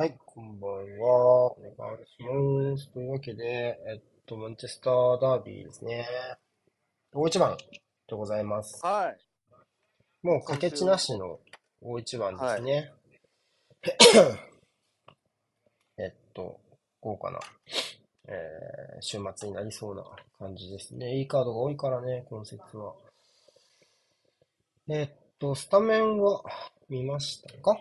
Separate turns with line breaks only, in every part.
はい、こんばんは。お願いします。というわけで、えっと、マンチェスターダービーですね。大一番でございます。
はい。
もう、掛け値なしの大一番ですね。えっと、豪華な、えー、週末になりそうな感じですね。いいカードが多いからね、今節は。えっと、スタメンは見ましたか？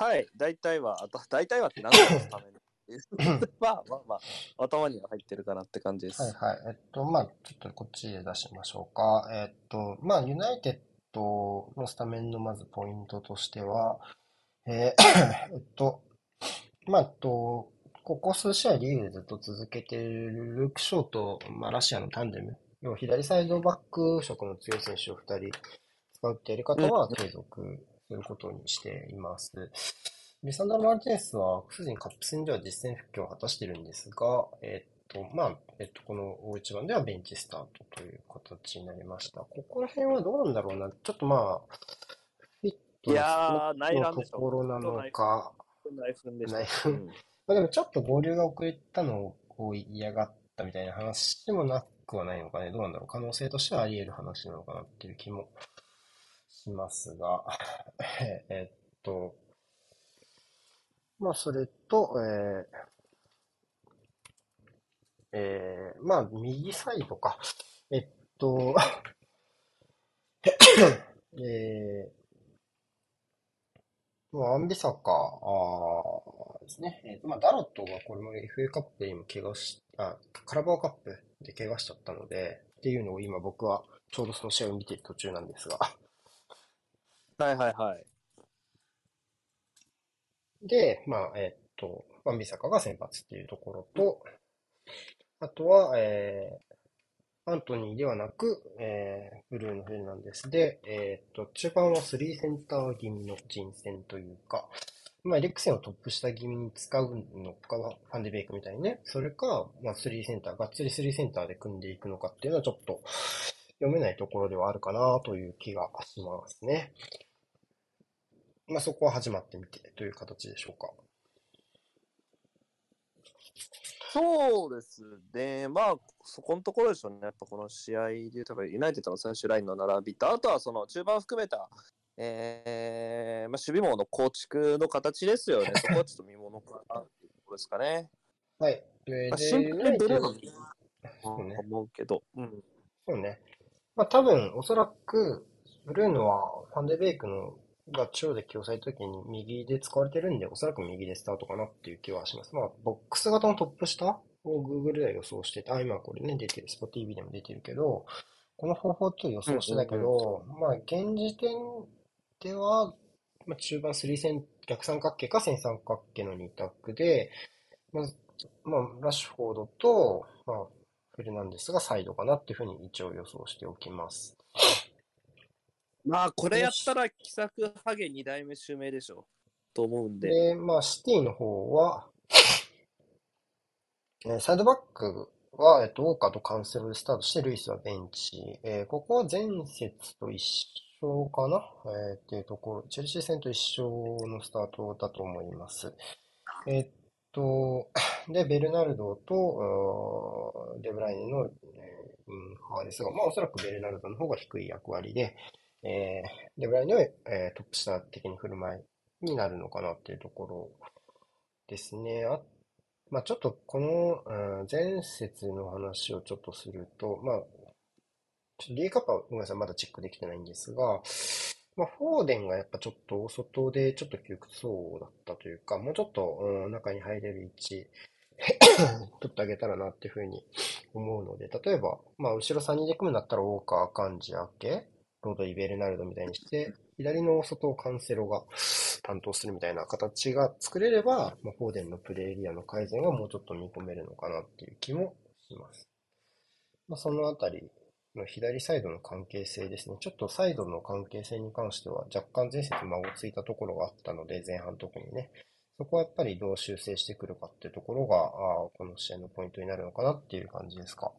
はい、大体は、あと大体はって何ですために。まあまあまあ、頭には入ってるかなって感じです。
はいはい。えっと、まあ、ちょっとこっちで出しましょうか。えっと、まあ、ユナイテッドのスタメンのまずポイントとしては、えー、えっと、まあ、と、ここ数試合リーグでずっと続けているルーク・ショーと、まあ、ラシアのタンデム、要は左サイドバック色の強い選手を2人使うってやり方は継続することにしています。リサンダー・マルティネスは、すでにカップ戦では実戦復帰を果たしているんですが、えっと、まあ、えっと、この大一番ではベンチスタートという形になりました。ここら辺はどうなんだろうな。ちょっとまあ、
フィットの
ところなのか。
内紛でし
内紛。まあでもちょっと合流が遅れたのを嫌がったみたいな話でもなくはないのかね。どうなんだろう。可能性としてはあり得る話なのかなっていう気もしますが、えっと、まあ、それと、えー、えー、まあ、右サイドか。えっと、えー、まあ、アンビサカ、あですね。えーと、まあ、ダロットがこれも FA カップで今怪我し、あ、カラバーカップで怪我しちゃったので、っていうのを今僕はちょうどその試合を見ている途中なんですが。
はいはいはい。
で、まあ、えっと、ワンビサカが先発っていうところと、あとは、えー、アントニーではなく、えー、ブルーのフェルナンデスで、えー、っと、中盤は3センター気味の人選というか、まあ、エリクセンをトップ下気味に使うのか、ファンデベイクみたいにね、それか、まあ、3センター、がっつり3センターで組んでいくのかっていうのはちょっと読めないところではあるかなという気がしますね。まあ、そこは始まってみてという形でしょうか。
そうですね。まあ、そこのところでしょうね。やっぱこの試合で言うと、ユナイテッドの最終ラインの並びと、あとはその中盤含めた、えー、まあ、守備網の構築の形ですよね。そこはちょっと見ものかなっていうところですかね。
はい。
まあ、シンプルにブルーの思うけど。うん。
そうね。まあ、多分、おそらく、ブルーノはファンデベイクのが中央で起用された時に右で使われてるんで、おそらく右でスタートかなっていう気はします。まあ、ボックス型のトップ下を Google では予想してて、あ、今これね、出てる、SpotTV でも出てるけど、この方法と予想してたけど、まあ、現時点では、まあ、中盤3線、逆三角形か線三角形の2択で、まあ、まあ、ラッシュフォードと、まあ、フェルナンデスがサイドかなっていうふうに一応予想しておきます。
まあ、これやったら、気さくハゲ2代目襲名でしょ。と思うんで。
で、まあ、シティの方は、えー、サイドバックは、えっと、ウォーカーとカンセルでスタートして、ルイスはベンチ。えー、ここは前節と一緒かな？えー、っていうところ、チェルシー戦と一緒のスタートだと思います。えっと、で、ベルナルドと、デブライネの、えー、うん、ですが、まあ、おそらくベルナルドの方が低い役割で、えー、レブライの、えー、トップ下的に振る舞いになるのかなっていうところですね。あまあ、ちょっとこの、うん、前節の話をちょっとすると、まあ、ちょっとリーカップはごめんなさい、まだチェックできてないんですが、まあ、フォーデンがやっぱちょっと外でちょっと窮屈そうだったというか、もうちょっと、うん、中に入れる位置 取ってあげたらなっていうふうに思うので、例えば、まあ、後ろ3人で組むんだったら、ウォーカー、アカンジ、アケ、ロードイ・ベルナルドみたいにして、左の外をカンセロが担当するみたいな形が作れれば、まあ、フォーデンのプレーエリアの改善はもうちょっと見込めるのかなっていう気もします。まあ、そのあたりの左サイドの関係性ですね。ちょっとサイドの関係性に関しては若干前節間をついたところがあったので、前半特にね。そこはやっぱりどう修正してくるかっていうところが、あこの試合のポイントになるのかなっていう感じですか。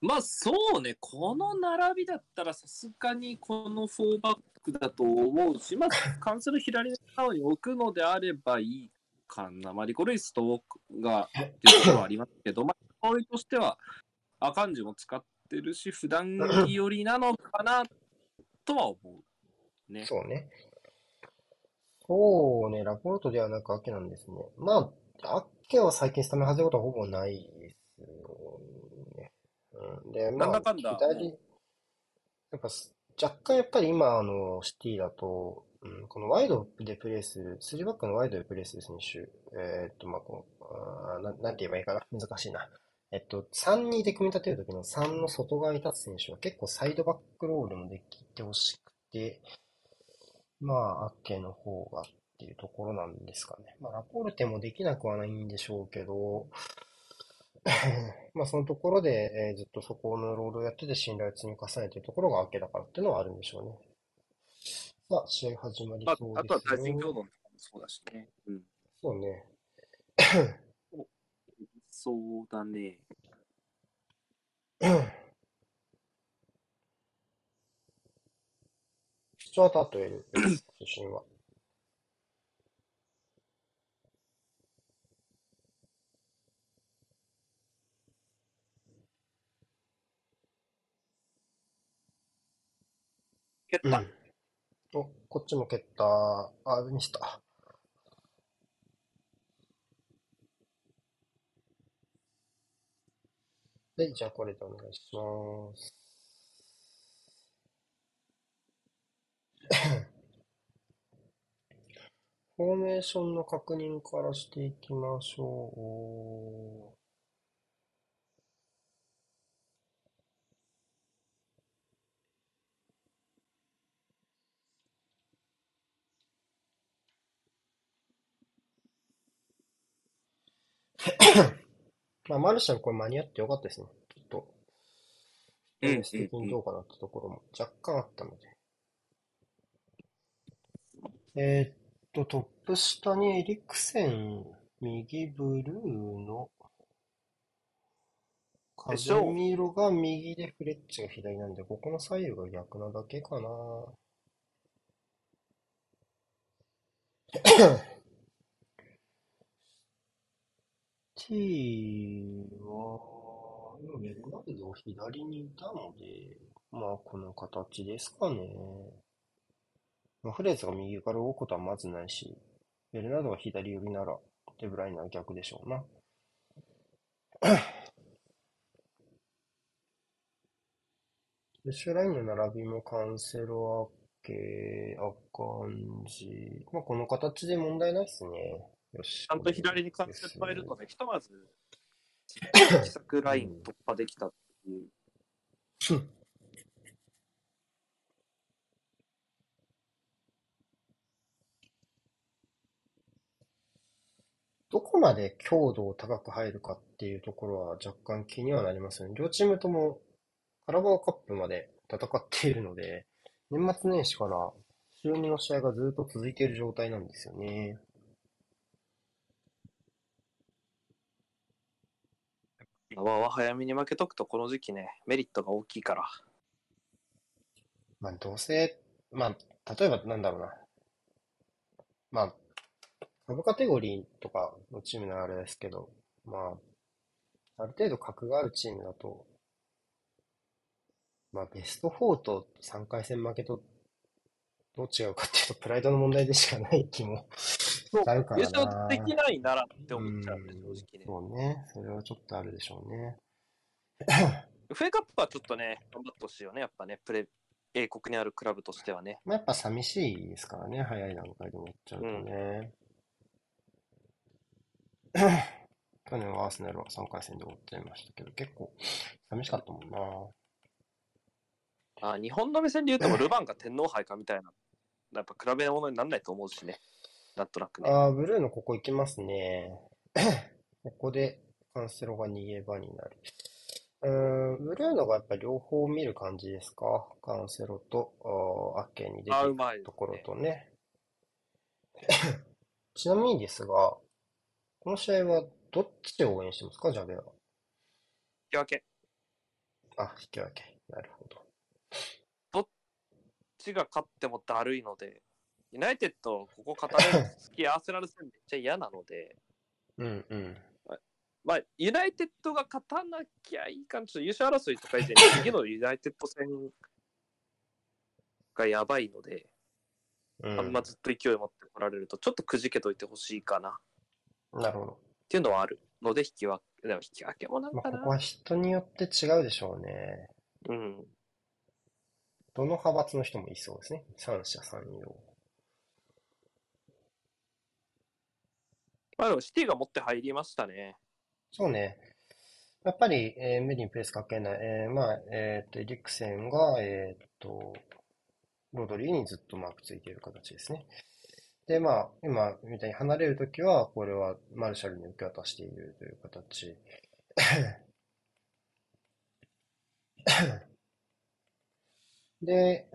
まあそうね、この並びだったらさすがにこの4バック、
クだと思うし、まあ、カンセル左側に置くのであればいいかな。マリコ・ルイスとウォークがっていうところはありますけど、まあ、香りとしては、アカンジも使ってるし、普段着寄りなのかなとは思う。ね。
そうね。そうね、ラポルトではなくアッケなんですね。まあ、アッケは最近スタメン外れることはほぼないですよね。うん、で、まあ、
なんだかんだ
左、やっぱす若干やっぱり今、あの、シティだと、うん、このワイドでプレーする、3バックのワイドでプレーする選手、えーっと、まあ、こう、あーな、なんて言えばいいかな。難しいな。えっと、3-2で組み立てるときの3の外側に立つ選手は結構サイドバックロールもできてほしくて、まあ、アッケの方がっていうところなんですかね。まあ、ラポルテもできなくはないんでしょうけど、まあ、そのところで、えーずっとそこのロールをやってて信頼を積み重ねているところがアッケだからっていうのはあるんでしょうね。さあ、試合始まり
まあ
そうですよ。
あとは対人強度もそうだしね。うん。
そうね。
そうだね。
スチュワート・アットウェルです、出身は。
蹴った。
うん。お、こっちも蹴った。あ、ミスった。はい、じゃあこれでお願いします。フォーメーションの確認からしていきましょう。まあ、マルシャンこれ間に合ってよかったですね。ちょっと、
うん
的にどうかなってところも若干あったので。えーっと、トップ下にエリクセン、右ブルーの、カゼ
でしょう
ミーロが右でフレッチが左なんで、ここの左右が逆なだけかな。T は、今ベルナルド左にいたので、まあこの形ですかね。まあ、フレーズが右から動くことはまずないし、ベルナルドが左寄りなら、デブライナは逆でしょうな。ルシュラインの並びもカンセロアケ、アカンジ。まあこの形で問題ないですね。よし。
ちゃんと左に関節変えるとね、ひとまず、自作ライン突破できたっていう。
どこまで強度を高く入るかっていうところは若干気にはなりますよね。両チームともカラバオカップまで戦っているので、年末年始から週2の試合がずっと続いている状態なんですよね。
まあ、早めに負けとくと、この時期ね、メリットが大きいから。
まあどうせ、まあ例えばなんだろうな。まあ、サブカテゴリーとかのチームならあれですけど、まあ、ある程度格があるチームだと、まあベスト4と3回戦負けとどう違うかっていうとプライドの問題でしかない気も
そう
あるから
優
な。
勝できないならって思っちゃうんで、
うん
正直ね。
そうね。それはちょっとあるでしょうね。
FA カップはちょっとね、頑張ってほしいよね、やっぱね、プレ英国にあるクラブとしてはね。
まあやっぱ寂しいですからね。早い段階で持っちゃうとね。去年はアーセナルは3回戦で終わっちゃいましたけど、結構寂しかったもんな。
あ日本の目線で言うともルヴァンか天皇杯かみたいな、やっぱ比べ物にならないと思うしね。なんとなくね。
ああ、ブルーのここ行きますね。ここでカンセロが逃げ場になる。うーん、ブルーのがやっぱ両方見る感じですか？カンセロと、あーアッケーに出て
あ
いう
まいですね
くところとね。ちなみにですが、この試合はどっちで応援してますか？ジャベは。
引き分け。
あ、引き分け。なるほど。
どっちが勝ってもだるいので、ユナイテッド、ここ勝たれると次アーセナル戦めっちゃ嫌なので、
うんうん。
まあ、ユナイテッドが勝たなきゃいいかな、ちょっと優勝争いとか以前に、次のユナイテッド戦がやばいので、
うん、
あんまずっと勢い持ってこられると、ちょっとくじけといてほしいかなっ
なるほど。
ていうのはあるので、引き分け、でも引き分けもなん
まあ、
かな。
ここは人によって違うでしょうね。
うん。
どの派閥の人もいそうですね。三者三様。
まあでもシティが持って入りましたね。
そうね。やっぱり、えー無理にプレスかけない。えーまあ、えっと、エリクセンが、えっと、ロドリーにずっとマークついている形ですね。で、まあ、今みたいに離れるときは、これはマルシャルに受け渡しているという形。で、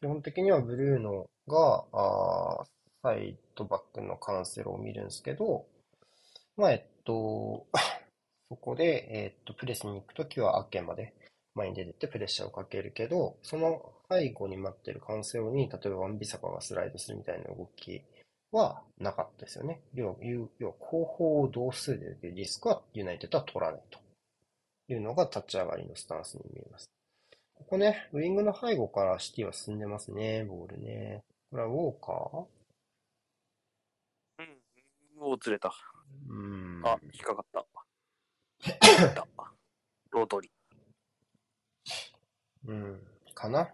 基本的にはブルーノが、あサイドバックのカンセロを見るんですけど、まあ、えっと、そこで、えっと、プレスに行くときはアッケンまで前に出てってプレッシャーをかけるけど、その背後に待ってるカンセロに、例えばワンビサカがスライドするみたいな動きはなかったですよね。要は、要は後方を同数で受けるリスクはユナイテッドは取らないというのが立ち上がりのスタンスに見えます。ここね、ウィングの背後からシティは進んでますね、ボールね。これはウォーカー？
もうずれた。
うーん。
あ、引っかかった。引った。ロードリ。
うん。かな？あ、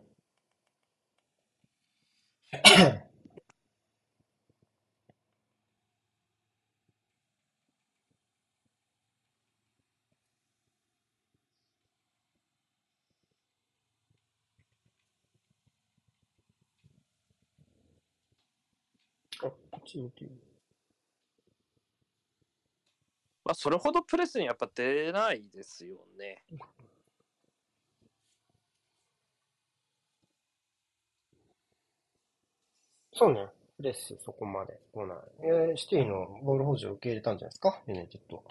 こっち見てる。
まあ、それほどプレスにやっぱ出ないですよね。
そうね。プレスそこまで来ない。えー、シティのボール保持を受け入れたんじゃないですか？ユナイテッドは。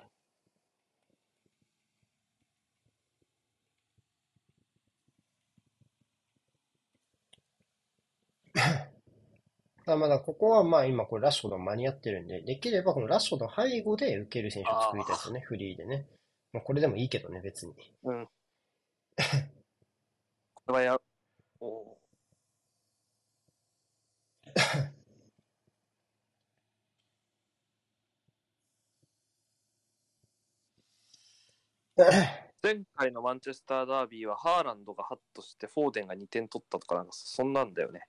あまだここはまあ今これラッシュフォードが間に合ってるんで、できればこのラッシュの背後で受ける選手を作りたいですよね、フリーでね。まあ、これでもいいけどね、別に。
うん。これはや、お 前回のマンチェスターダービーはハーランドがハッとしてフォーデンが2点取ったとかなんかそんなんだよね。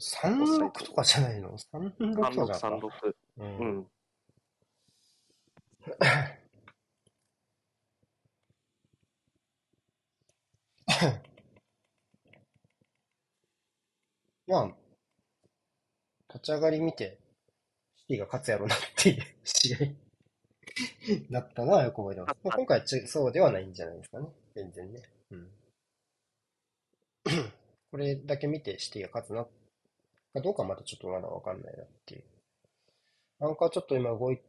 36とかじゃないの ?36 とかじゃなかっ
3636。
た。う。
うんん。
まあ、立ち上がり見て、シティが勝つやろうなっていう試合だったのはよく覚えてます。まあ、今回はちそうではないんじゃないですかね。全然ね。うん。これだけ見てシティが勝つな、かどうかはまだちょっとまだわかんないなっていう。アンカーちょっと今動い、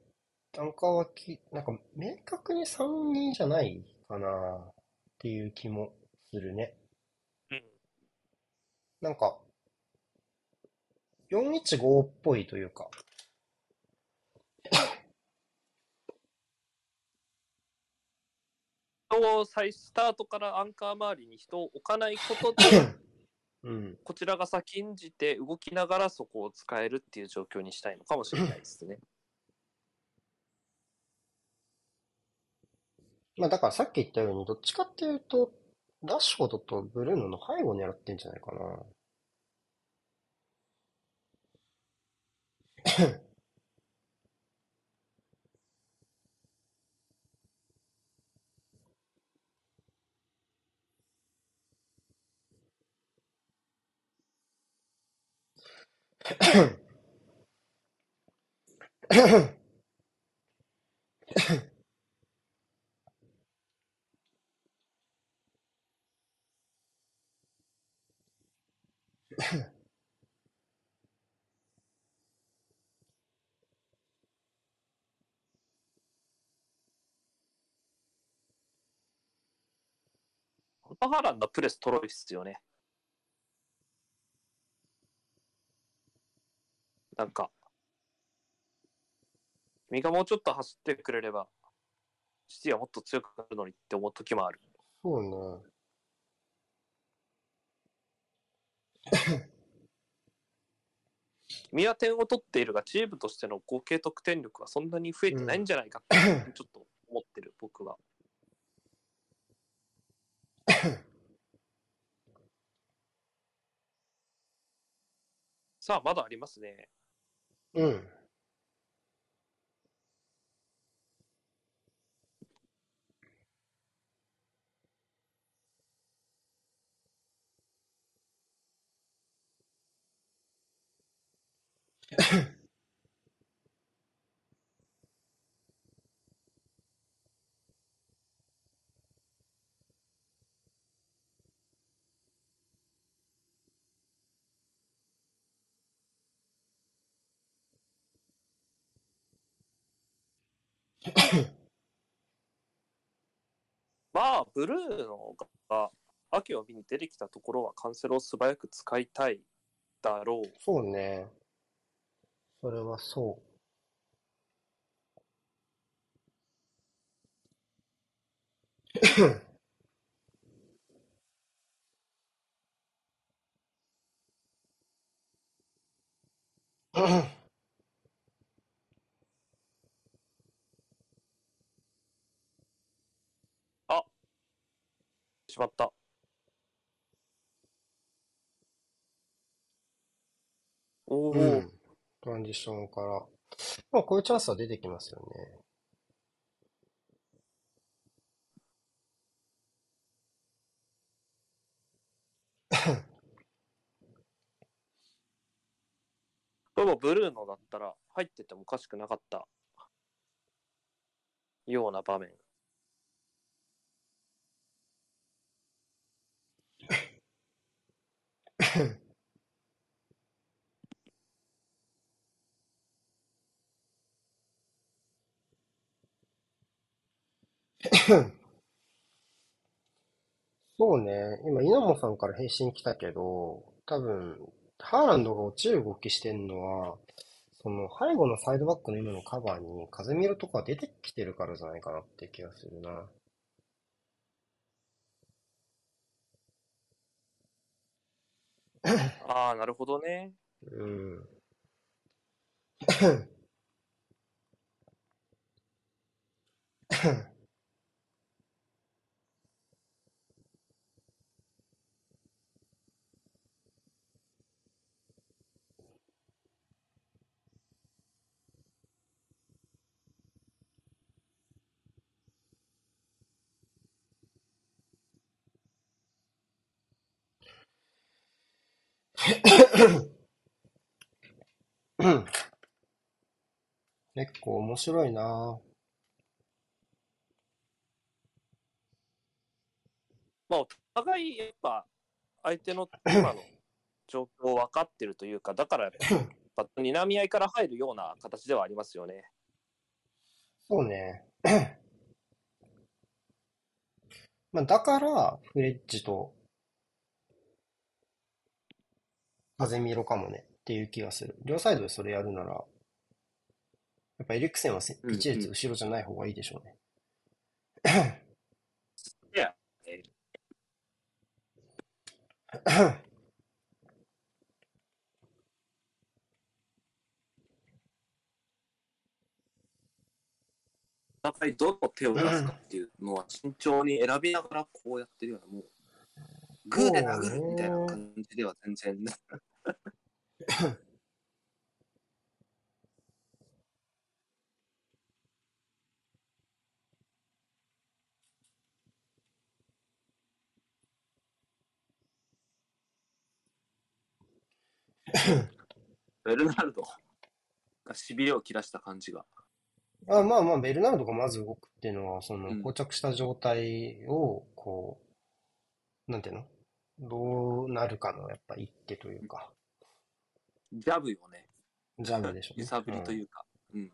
アンカーはき、なんか明確に3人じゃないかなっていう気もするね。
うん。
なんか、415っぽいというか、
人を再スタートからアンカー周りに人を置かないことで、
うん。
こちらが先んじて動きながらそこを使えるっていう状況にしたいのかもしれないですね。
まあだからさっき言ったように、どっちかっていうと、ラッシュフォードとブルーノの背後を狙ってんじゃないかな。
パハランドプレストロいっすよね。なんか、君がもうちょっと走ってくれれば、シティはもっと強くなるのにって思う時もある。
そうね。
君は点を取っているが、チームとしての合計得点力はそんなに増えてないんじゃないかって、ちょっと思ってる、僕は。さあ、まだありますね。
う
まあ、ブルーノが秋を見に出てきたところはカンセロを素早く使いたいだろう。
そうね。それはそう。
しまった。おお、
うん。トランジションから。まあ、こういうチャンスは出てきますよね。
でもブルーノだったら入っててもおかしくなかったような場面。
そうね。今、稲本さんから返信来たけど、多分、ハーランドが落ちる動きしてんのは、その、背後のサイドバックの今のカバーに、風見ろとか出てきてるからじゃないかなって気がするな。
ああ、なるほどね。
うん。結構面白いな
まあ、お互いやっぱ相手の今の状況を分かってるというか、だからやっぱ睨み合いから入るような形ではありますよね。
そうね。まあ、だから、フレッジと、風見ろかもねっていう気がする。両サイドでそれやるなら、やっぱエリクセンは一列後ろじゃない方がいいでしょうね。
いや、え お互いどの手を出すかっていうのは慎重に選びながらこうやってるような、もう、グーで殴るみたいな感じでは全然、ベルナルド。がしびれを切らした感じが。
あまあまあ、ベルナルドがまず動くっていうのは、その、
うん。
膠着した状態を、こう、なんていうの？どうなるかの、やっぱ一手というか、
ジャブよね。
ジャブでしょうね。
揺さぶりというか。うん。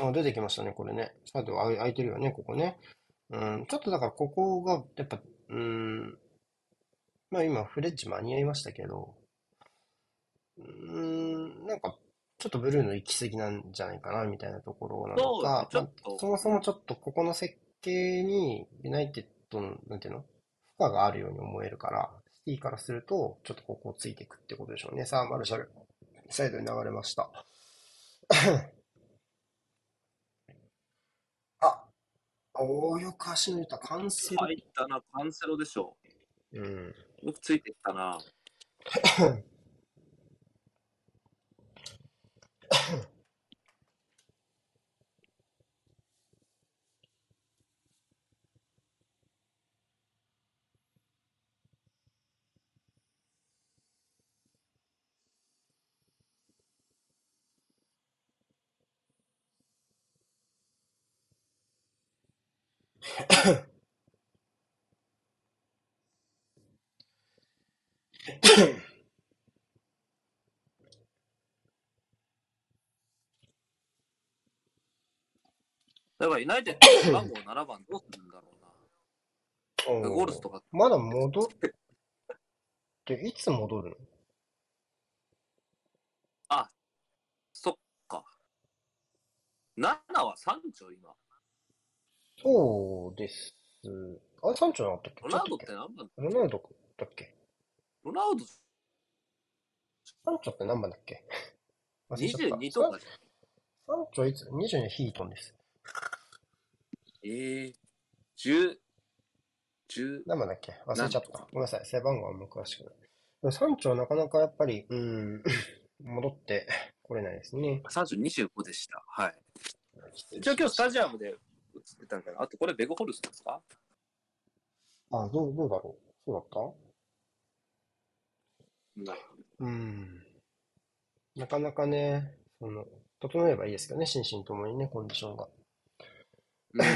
あ、出てきましたね、これね。サイドあ空いてるよね、ここね。うん、ちょっとだからここが、やっぱ、うん、まあ今フレッジ間に合いましたけど、うーん、なんか、ちょっとブルーの行き過ぎなんじゃないかな、みたいなところなのか、
ちょっと
まあそもそもちょっとここの設計に、ユナイテッドの、なんていうの？負荷があるように思えるから、シティからすると、ちょっとここをついていくってことでしょうね。さあ、マルシャル、サイドに流れました。あ、おー、よく足の入れた、カンセル。
入ったな、カンセロでしょ
うん。
う。よくついていったな。だから、ユナイテッドの番号7番どうするんだろうな。ゴールスとか、
まだ戻って、いつ戻るの？
そっか。7は3丁今。
そうです。あれ、サンチョったっけ？
ロナウドって何番
ロナウドだっけ？
ロナウド
サンチョって何番だっけ？忘れちゃった
22とかじゃん。
サンチョいつ ?22 ヒートンです。
ええ10、10、
何番だっけ？忘れちゃった。ごめんなさい。背番号はもう詳しくない。サンチョはなかなかやっぱり、うーん、戻ってこれないですね。
30、25でした。はい。一応今日スタジアムで映ってたんだけど、あとこれベゴホルスですか？
あ、どう、どうだろう。そうだっ
な
た？うーん。なかなかね、その、整えばいいですけどね、心身ともにね、コンディションが。
うん。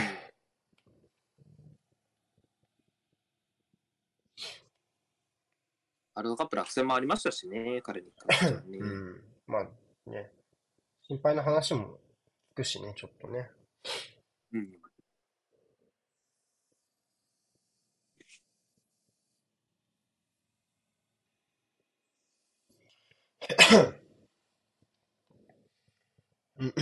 ワールドカップ落選もありましたしね、彼に関してはね。
うん。まあね、心配な話も聞くしね、ちょっとね。
うん。
うん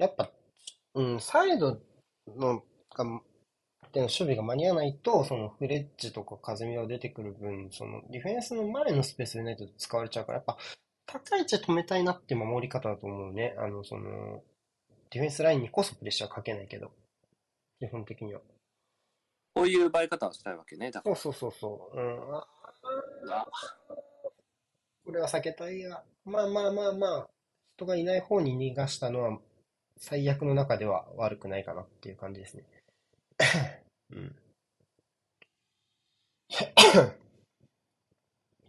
やっぱ、うん、サイドのが、での守備が間に合わないと、そのフレッジとか風見が出てくる分、そのディフェンスの前のスペースでないと使われちゃうから、やっぱ高い位置で止めたいなって守り方だと思うね。あの、その、ディフェンスラインにこそプレッシャーかけないけど、基本的には。
こういう奪い方をしたいわけね。だから、
そうそうそうそう。うん、あこれは避けたいが、まあまあまあまあ、人がいない方に逃がしたのは、最悪の中では悪くないかなっていう感じですね。うん。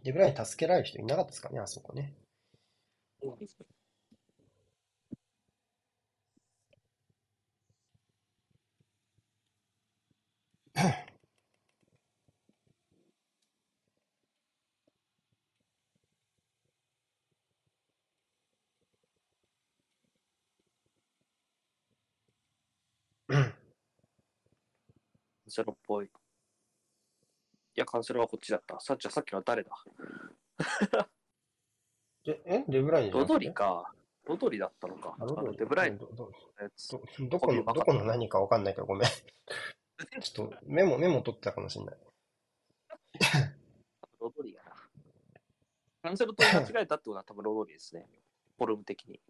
デブライン助けられる人いなかったですかね、あそこね。
セロっぽい。いや、カンセロはこっちだった。さっちゃんさっきのは誰だ？
で、え？デブライン
ド
なくて？
リか。ロドリだったのか。あのデブライン
ど。ど、どこの、どこの何かわかんないけどごめん。ちょっとメモ、メモ取ってたかもしれない。
ロドリやな。カンセロと間違えたってことは多分ロドリですね。フォルム的に。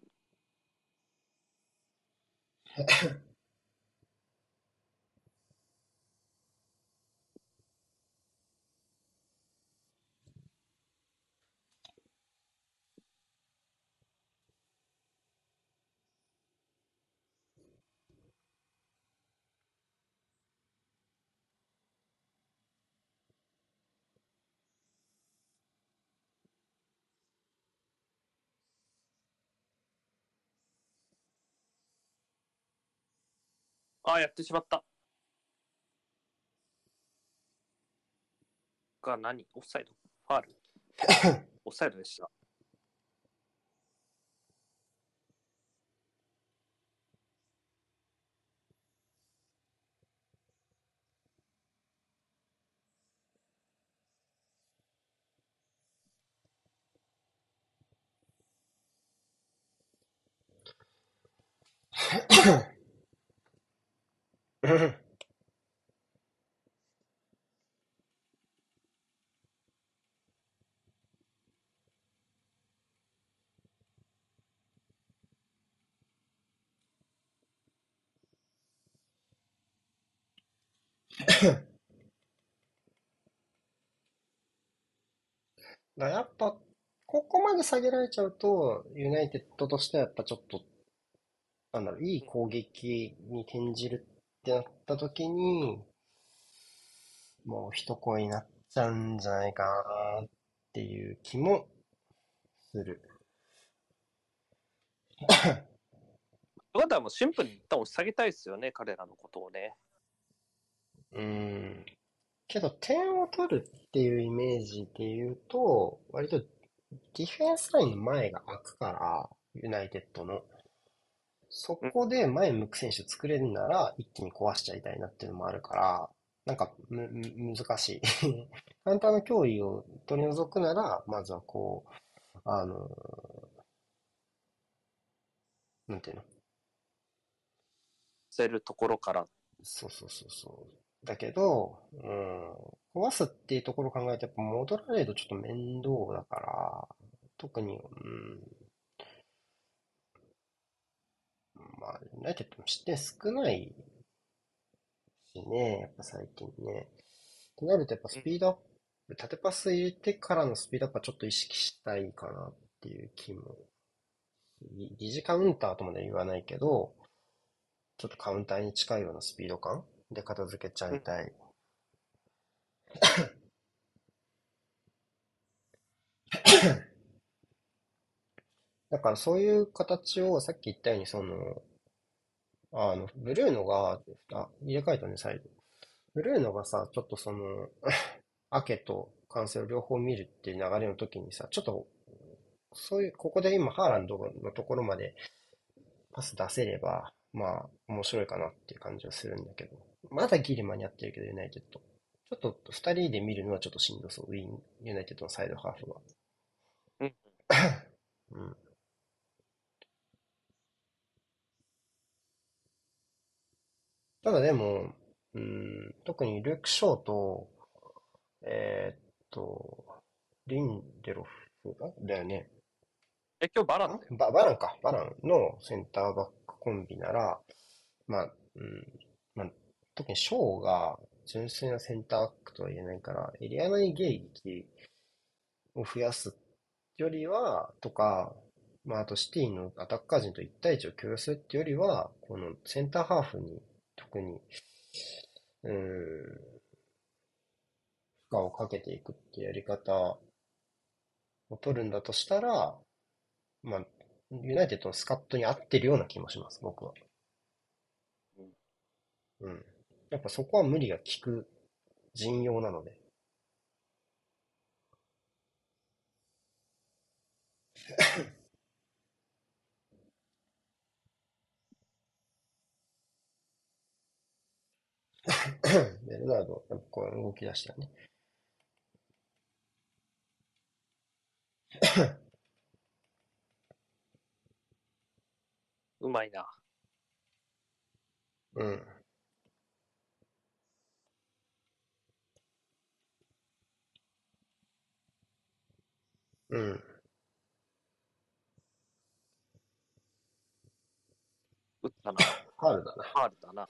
あ、やってしまった。が何？オフサイド？ファール？オフサイドでした。
だやっぱ、ここまで下げられちゃうと、ユナイテッドとしてはやっぱちょっと、なんだろう、いい攻撃に転じるってなった時に、もう一声になっちゃうんじゃないかなっていう気もする。
ということはもうシンプルに一旦押し下げたいですよね、彼らのことをね。
うーん。けど、点を取るっていうイメージで言うと、割とディフェンスラインの前が開くから、ユナイテッドの。そこで前向く選手作れるなら、一気に壊しちゃいたいなっていうのもあるから、なんか、む、む、難しい。簡単な脅威を取り除くなら、まずはこう、あの、なんていうの？
せるところから。
そうそうそうそう。だけど、うん、壊すっていうところを考えると、やっぱ戻られるとちょっと面倒だから、特に、うん、まあ、ユナイテッドも失点少ないしね、やっぱ最近ね。となるとやっぱスピードアップ、縦パス入れてからのスピードアップはちょっと意識したいかなっていう気も。疑似カウンターとまで言わないけど、ちょっとカウンターに近いようなスピード感で片付けちゃいたい。だからそういう形をさっき言ったように、その、あの、ブルーノが、あ、入れ替えたね、再度。ブルーノがさ、ちょっとその、アケとカンセル両方見るっていう流れの時にさ、ちょっと、そういう、ここで今、ハーランドのところまでパス出せれば、まあ、面白いかなっていう感じはするんだけど、まだギリ間に合ってるけど、ユナイテッド。ちょっと二人で見るのはちょっとしんどそう、ウィン、ユナイテッドのサイドハーフは。
うん。
うん。ただでも、うん、特にルーク・ショーと、えーっと、リンデロフあだよね。
え、今日バラン
バ、バランか。バランのセンターバックコンビなら、まあ、うん、まあ、特にショーが純粋なセンターバックとは言えないから、エリア内迎撃を増やすよりは、とか、まあ、あとシティのアタッカー陣と1対1を共有するっていうよりは、このセンターハーフに特に、うーん、負荷をかけていくっていうやり方を取るんだとしたら、まあ、ユナイテッドのスカットに合ってるような気もします、僕は。うん。やっぱそこは無理が効く陣容なので。ベルナード、やっぱこう動き出したよね。
うまいな。
うん。うん。
打ったな。
ファールだな。
ファールだな。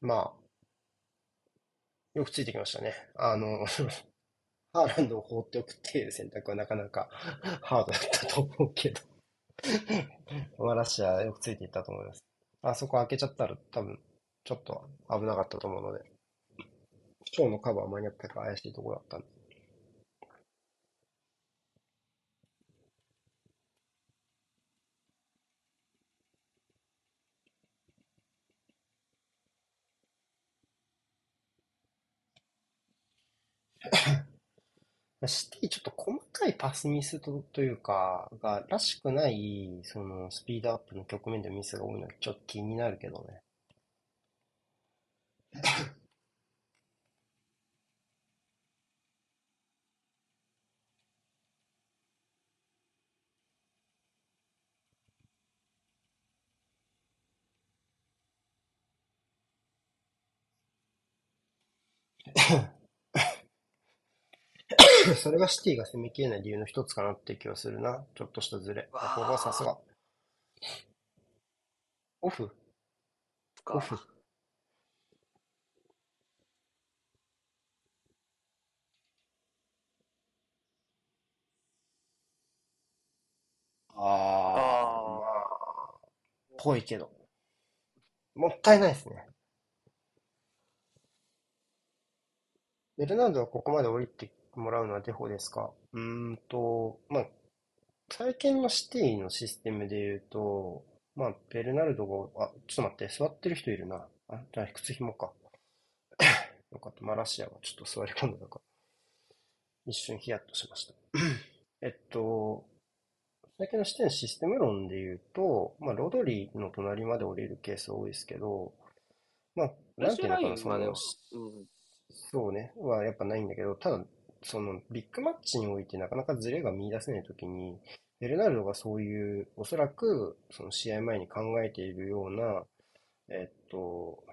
まあ、よくついてきましたね。あの、ハーランドを放っておくっていう選択はなかなかハードだったと思うけど。まあ、ラシャーよくついていったと思います。あそこ開けちゃったら多分ちょっと危なかったと思うので、今日のカバー間に合ったか怪しいところだったんで。シティちょっと細かいパスミスと、というか、が、らしくない、その、スピードアップの局面でミスが多いのがちょっと気になるけどね。それがシティが攻めきれない理由の一つかなって気はするな。ちょっとしたズレ。ここはさすが。オフオフ。ああ、まあ、ぽいけど。もったいないですね。ベルナンドはここまで降りてもらうのはデフォですか？うーんと、まあ、最近のシティのシステムで言うと、まあ、ベルナルドが、あ、ちょっと待って、座ってる人いるな。あ、じゃあ、靴紐か。よかった。マラシアがちょっと座り込んでたから。一瞬ヒヤッとしました。えっと、最近の視点システム論で言うと、まあ、ロドリの隣まで降りるケース多いですけど、まあ、なんていうのかな、その、うん、そうね、はやっぱないんだけど、ただ、そのビッグマッチにおいてなかなかズレが見出せないときに、ベルナルドがそういう、おそらくその試合前に考えているような、えっと、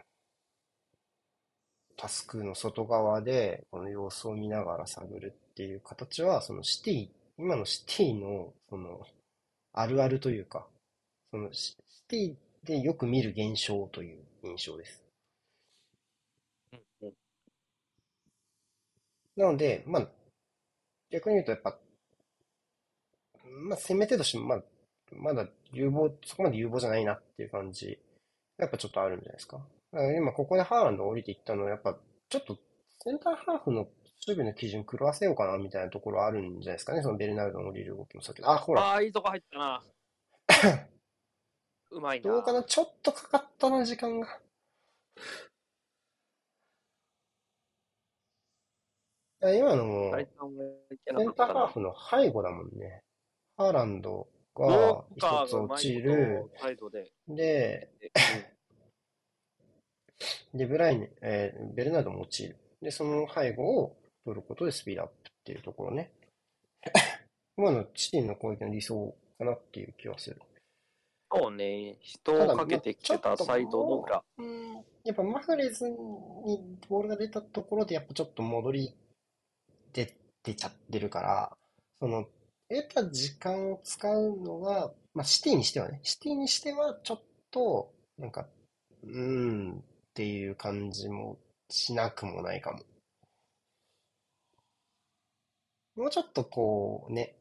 タスクの外側でこの様子を見ながら探るっていう形は、そのシティ、今のシティのそのあるあるというか、そのシティでよく見る現象という印象です。なので、まあ、逆に言うとやっぱ、まあ、攻め手としても、まあ、まだ有望、そこまで有望じゃないなっていう感じ、やっぱちょっとあるんじゃないですか。今ここでハーランド降りていったのは、やっぱちょっとセンターハーフの守備の基準狂わせようかなみたいなところあるんじゃないですかね。そのベルナルドの降りる動きもそうけど。あ、ほら。
ああ、いいとこ入ったな。うまいな。
どうかなちょっとかかったな、時間が。今のも、センターハーフの背後だもんね。ハーランドが一つ落ちる。で、で、ブライネ、えー、ベルナードも落ちる。で、その背後を取ることでスピードアップっていうところね。今のチティの攻撃の理想かなっていう気はする。
そうね、人をかけてきてたサイドの裏。
うん、やっぱマフレーズにボールが出たところで、やっぱちょっと戻り出、出ちゃってるから、その、得た時間を使うのが、まあ、シティにしてはね、シティにしてはちょっと、なんか、うーんっていう感じもしなくもないかも。もうちょっとこうね、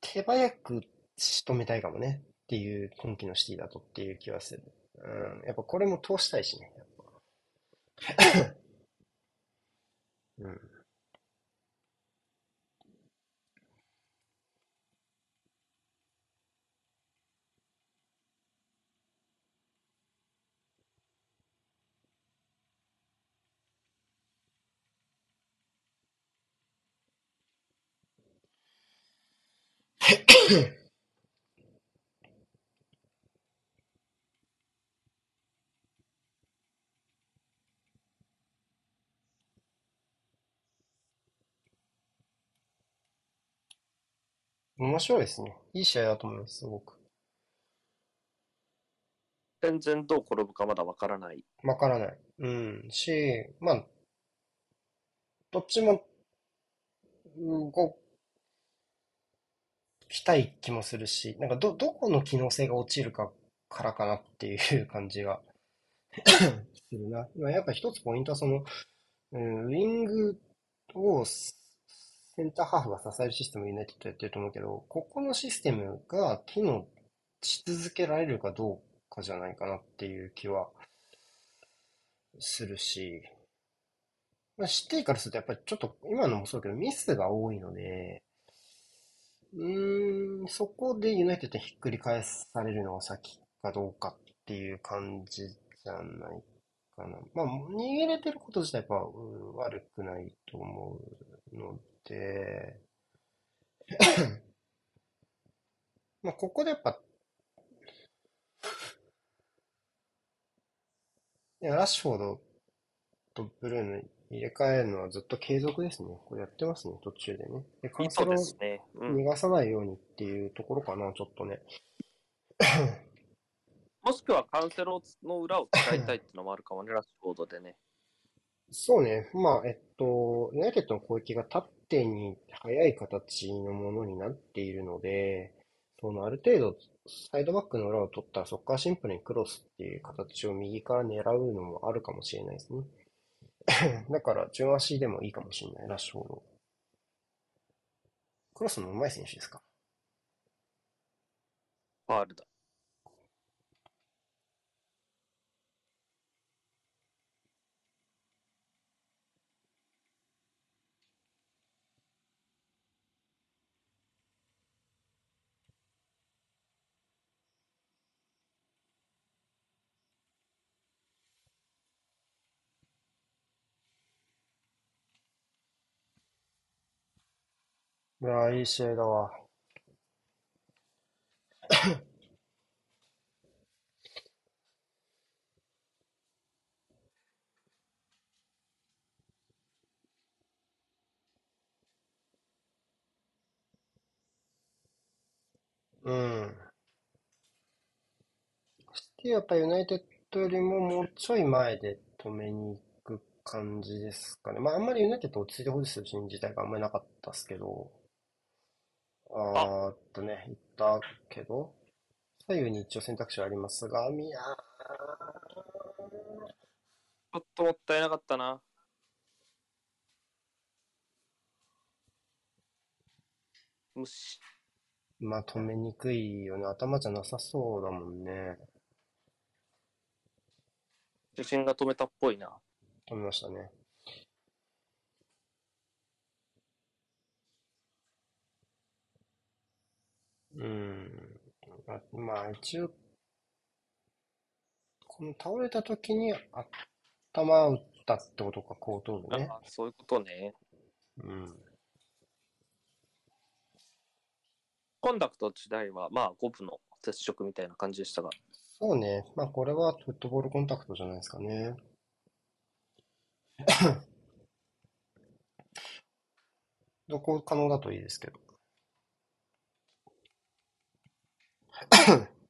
手早く仕留めたいかもねっていう今季のシティだとっていう気はする。うん、やっぱこれも通したいしね、やっぱ。うん。面白いですね。いい試合だと思います、すごく。
全然どう転ぶかまだわからない。
わからない。うん。し、まあ、どっちも、動きたい気もするし、なんかど、どこの機能性が落ちるかからかなっていう感じがするな。やっぱ一つポイントはその、うん、ウィングをセンターハーフが支えるシステムをユナイテッドやってると思うけど、ここのシステムが機能し続けられるかどうかじゃないかなっていう気はするし、まあ、シティからするとやっぱりちょっと今のもそうだけどミスが多いので、うん、そこでユナイテッドにひっくり返されるのが先かどうかっていう感じじゃないかな。まあ、逃げれてること自体は悪くないと思うので、まあ、ここでやっぱ、いやラッシュフォードとブルーの入れ替えるのはずっと継続ですね。これやってますね、途中でね。で、カンセ
そう
ロを。逃がさないようにっていうところかな、ちょっとね。
もしくはカンセロの裏を使いたいっていうのもあるかもね、ラッシュフォードでね。
そうね。まあ、えっと、ユナイテッドの攻撃が縦に速い形のものになっているので、そのある程度、サイドバックの裏を取ったら、そこからシンプルにクロスっていう形を右から狙うのもあるかもしれないですね。だから、順足でもいいかもしれない、ラッシュフォロー。クロスの上手い選手ですか？
ファールだ。
いや、いい試合だわ。うん。シティはやっぱユナイテッドよりももうちょい前で止めに行く感じですかね。まああんまりユナイテッド落ち着いて保持するシーン自体があんまりなかったですけど、あーっとね、行ったけど、左右に一応選択肢はありますが、いや
ちょっともったいなかったな。無視。
ー、まあ止めにくいよね。頭じゃなさそうだもんね。
主審が止めたっぽいな。
止めましたね。まあ一応、この倒れた時に頭を打ったってことか、後頭部ね。
あそういうことね。
うん。
コンダクト自体は、まあ、五分の接触みたいな感じでしたが。
そうね。まあこれはフットボールコンタクトじゃないですかね。どこ可能だといいですけど。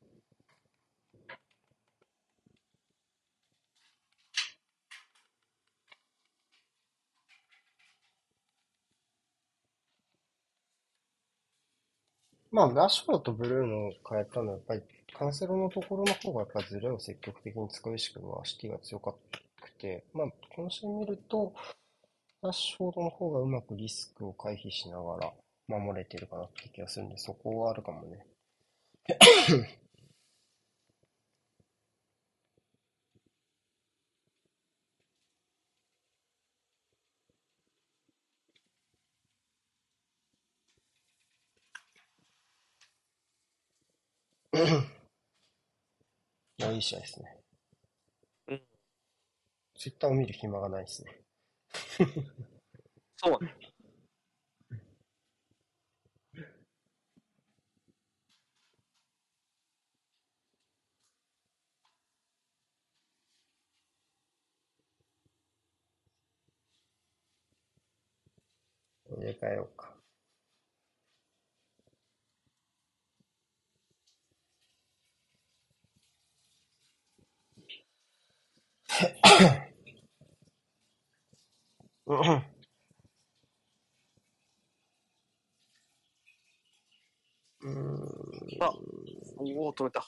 まあ、ラッシュフォードとブルーの変えたのは、やっぱりカンセロのところの方がやっぱりズレを積極的に使う意識はシティが強かくて、まあ、この試合見ると、ラッシュフォードの方がうまくリスクを回避しながら守れてるかなって気がするんで、そこはあるかもね。いや、いい試合ですね。
うん。
ツイッターを見る暇がないですね。
そうね。
入れ替えようか。うんうーん
あおお、止めた。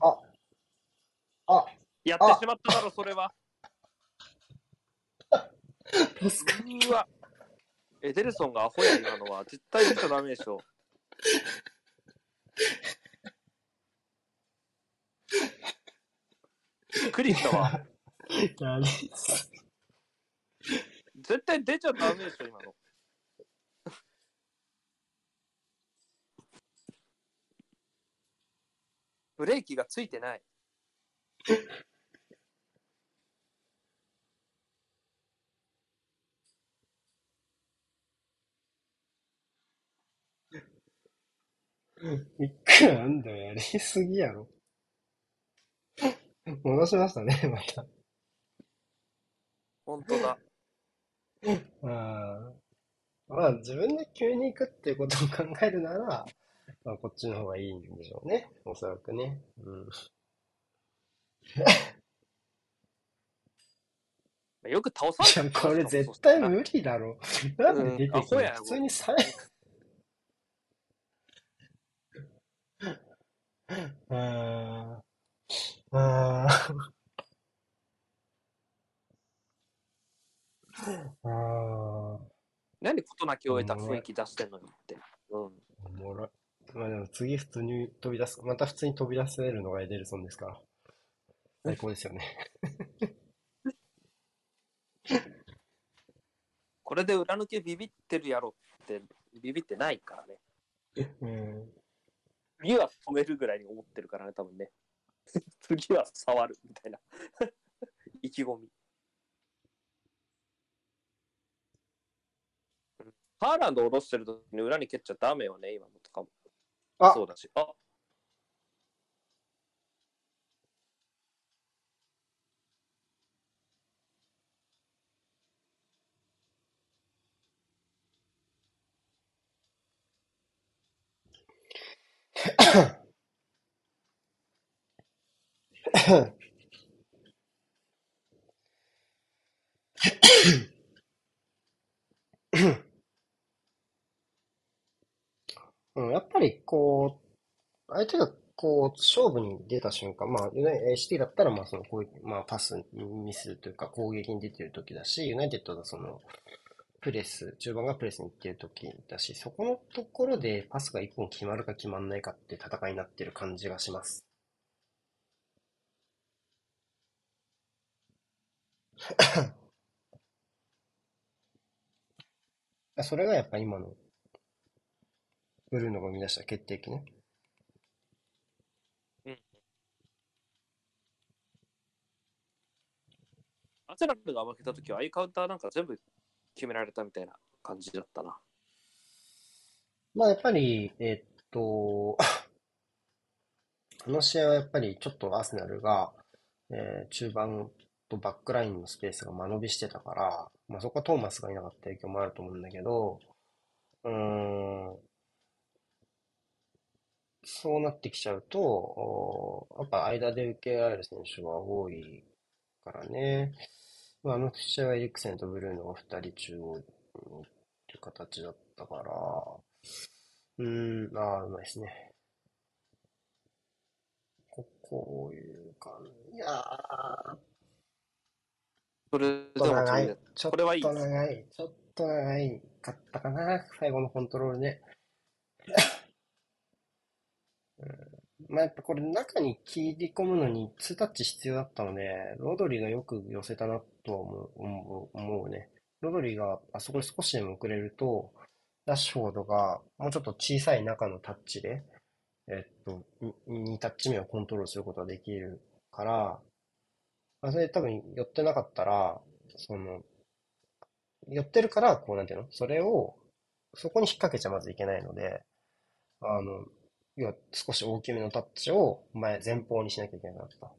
あ、あ、
やってしまっただろ、それは。
助か
うわ。エデルソンがアホや、今のは。絶対出ちゃダメでしょ。びっくりしたわ。絶対出ちゃダメでしょ、今の。ブレーキがついてない。
いくらなんだよ、やりすぎやろ。戻しましたね、また。
本当だ。
ああ。まあ、自分で急に行くっていうことを考えるなら、まあ、こっちの方がいいんでしょうね。おそらくね。うん。
よく倒さ
いや、これ絶対無理だろ。なんで出てくる
アホや
普通にさ、あーあーあー
何で事なきを得た雰囲気出してんのにって。うん。
おもろい。まあでも次普通に飛び出す、また普通に飛び出せるのがエデルソンですから。最高ですよね。
これで裏抜けビビってるやろって、ビビってないからね。
うん。
次は止めるぐらいに思ってるからね、多分ね。次は触るみたいな。意気込み。うんハーランドを下ろしてる時に裏に蹴っちゃダメよね、今のとかも。
あ
そうだし。あ
うん、やっぱりこう、相手がこう、勝負に出た瞬間、まあ、ユナイ CT だったら、まあ、その攻撃、まあ、パスミスというか攻撃に出てる時だし、ユナイテッドはその、プレス、中盤がプレスに行ってる時だし、そこのところでパスが一本決まるか決まんないかって戦いになってる感じがします。それがやっぱ今のブルーノが生み出した決定機ね。
アセラルが負けた時は、ああいうカウンターなんか全部決められたみたいな感じだったな。
まあやっぱり、えっと、この試合はやっぱりちょっとアーセナルが、えー中盤とバックラインのスペースが間延びしてたから、まあそこはトーマスがいなかった影響もあると思うんだけど、うん、そうなってきちゃうと、やっぱ間で受けられる選手が多いからね。まあ、あの試合はエリクセンとブルーノが2人中央にっていう形だったから、うーん、ああ、うまいですね。ここういう感じ。いやー、
それ
ちょっ
でも
と長い。ちょっと長い。ちょっと長いかったかな。最後のコントロールね。まあ、やっぱこれ中に切り込むのに2タッチ必要だったので、ロドリがよく寄せたなとは思う、思う、ね。ロドリーがあそこで少しでも遅れると、ラッシュフォードがもうちょっと小さい中のタッチで、えっと、2タッチ目をコントロールすることができるから、あ、それ多分寄ってなかったら、その、寄ってるから、こうなんていうの？それを、そこに引っ掛けちゃまずいけないので、あの、要は少し大きめのタッチを前、前方にしなきゃいけなかった。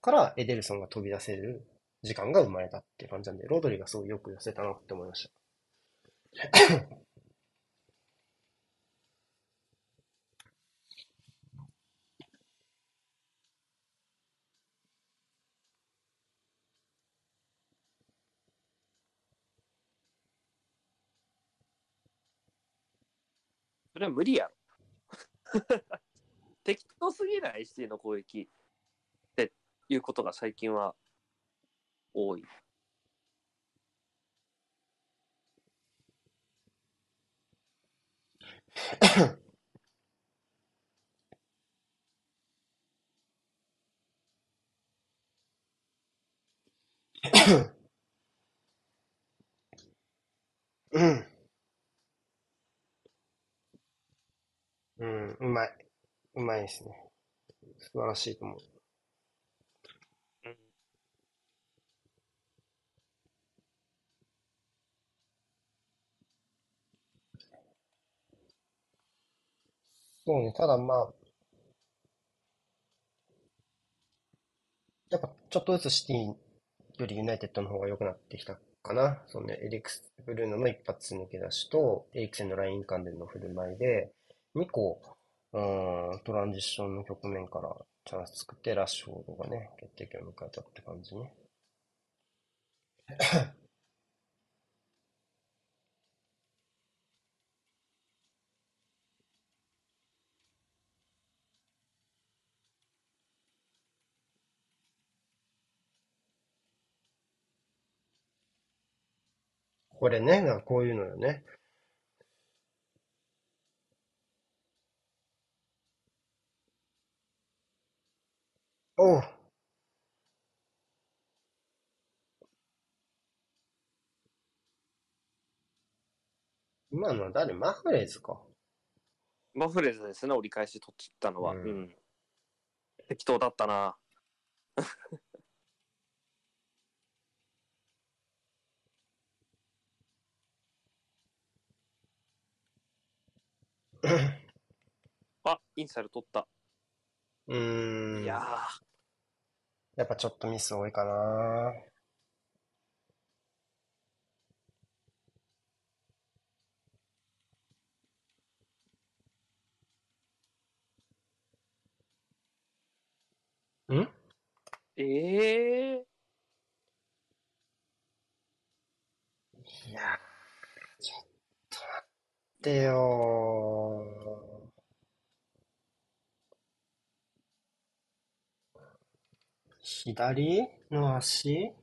から、エデルソンが飛び出せる時間が生まれたって感じなんで、ロドリがすごいよく寄せたなって思いました。
それは無理やろ。適当すぎない？シティの攻撃っていうことが最近は多い。
うん。うん、うまい。うまいですね。素晴らしいと思う。そうね、ただまあ、やっぱちょっとずつシティよりユナイテッドの方が良くなってきたかな。そのね、エリクス・ブルーノの一発抜け出しと、エリクセンのライン間での振る舞いで、2個、うん、トランジッションの局面からチャンス作って、ラッシュフォードがね、決定機を迎えたって感じね。これね、こういうのよね。おう、今のは誰マフレーズか。
マフレーズですね、折り返し取ったのは。
う
うんん。適当だったな。あ、インサイド取った。
うーん。
いやー、
やっぱちょっとミス多いかな。ん？
ええ
いや、ってよ。左？の足？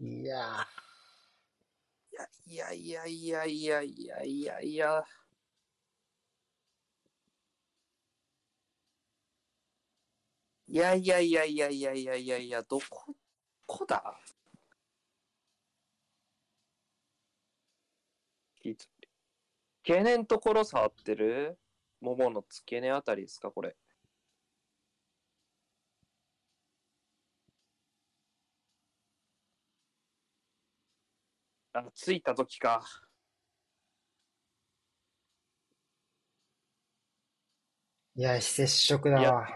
いや、
いやいやいやいやいやいやいや。いや。いやいやいやいやいやいやいや、どこ、こだ？付け根のところ触ってる？ももの付け根あたりですか、これ。あ、ついた時か。
いや、非接触だわ。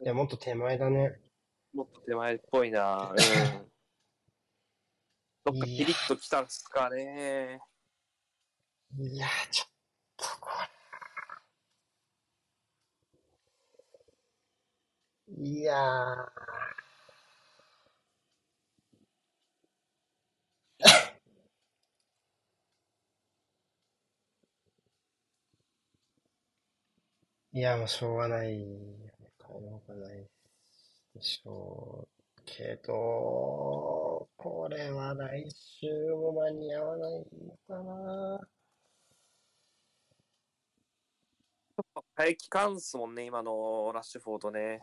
いや、もっと手前だね。
もっと手前っぽいな。うん。どっかピリッときたんすかね。
いや、ちょっとこれ。いやー。いや、もうしょうがない。変えようがないでしょうけど、これは来週も間に合わないのかな。
耐え期間っすもんね、今のラッシュフォードね。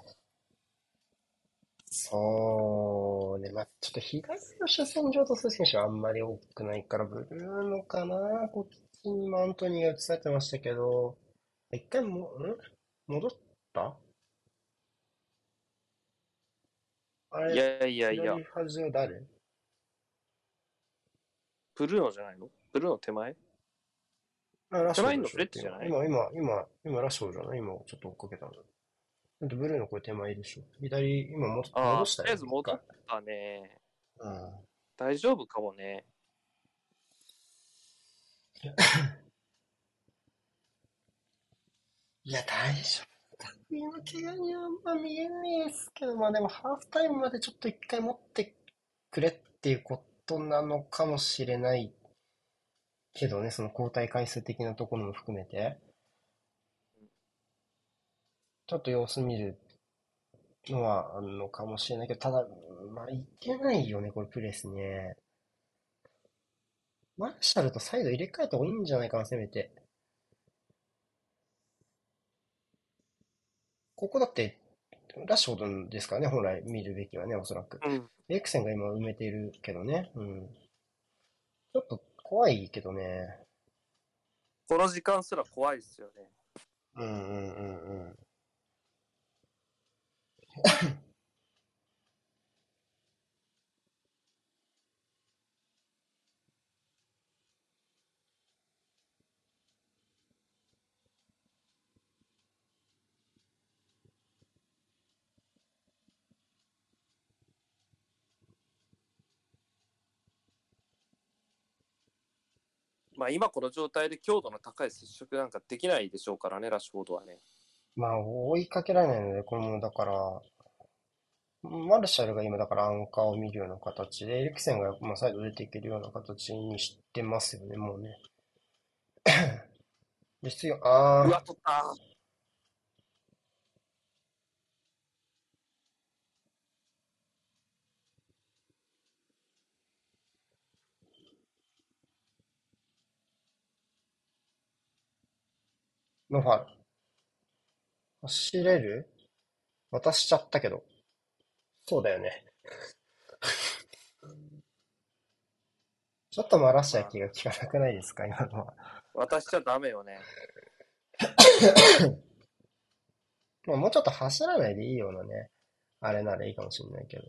そうね、まあ、ちょっと左の車線上とする選手はあんまり多くないから、ブルーのかな。こっちにもアントニーが映されてましたけど、一回も、ん？戻った？あれ、
いやいやいや。
左、端は誰？
ブルーノじゃないの？ブルーノ手前？
あ、ラッシュ
のフレッチじゃない？
今、今、今、今、ラッシュじゃない今、ちょっと追っかけたの。だってブルーのこれ手前でしょ左、今も
ああ、
戻したよ。
とりあえず戻
一
ったね。
回うん。
大丈夫かもね。
いや、大丈夫。今、怪我にはあんま見えないですけど、まあでも、ハーフタイムまでちょっと一回持ってくれっていうことなのかもしれないけどね、その交代回数的なところも含めて。ちょっと様子見るのはあるのかもしれないけど、ただ、まあ、いけないよね、これプレスね。マーシャルとサイド入れ替えた方がいいんじゃないかな、せめて。ここだって、ラッシュフォードですからね、本来見るべきはね、おそらく。
うん。
エクセンが今埋めているけどね。うん。ちょっと怖いけどね。
この時間すら怖いですよね。
うんうんうんうん。
まあ今この状態で強度の高い接触なんかできないでしょうからね、ラッシュフォードはね。
まあ、追いかけられないので、これもだから、マルシャルが今だからアンカーを見るような形で、エリクセンがまあサイド出ていけるような形にしてますよね、もうね。で、必要、あー、
うわ、取った。
ノファル。走れる？渡しちゃったけど。そうだよね。ちょっとマラシア気が利かなくないですか、今のは。
渡しちゃダメよね。
まあ、もうちょっと走らないでいいようなね、あれならいいかもしれないけど。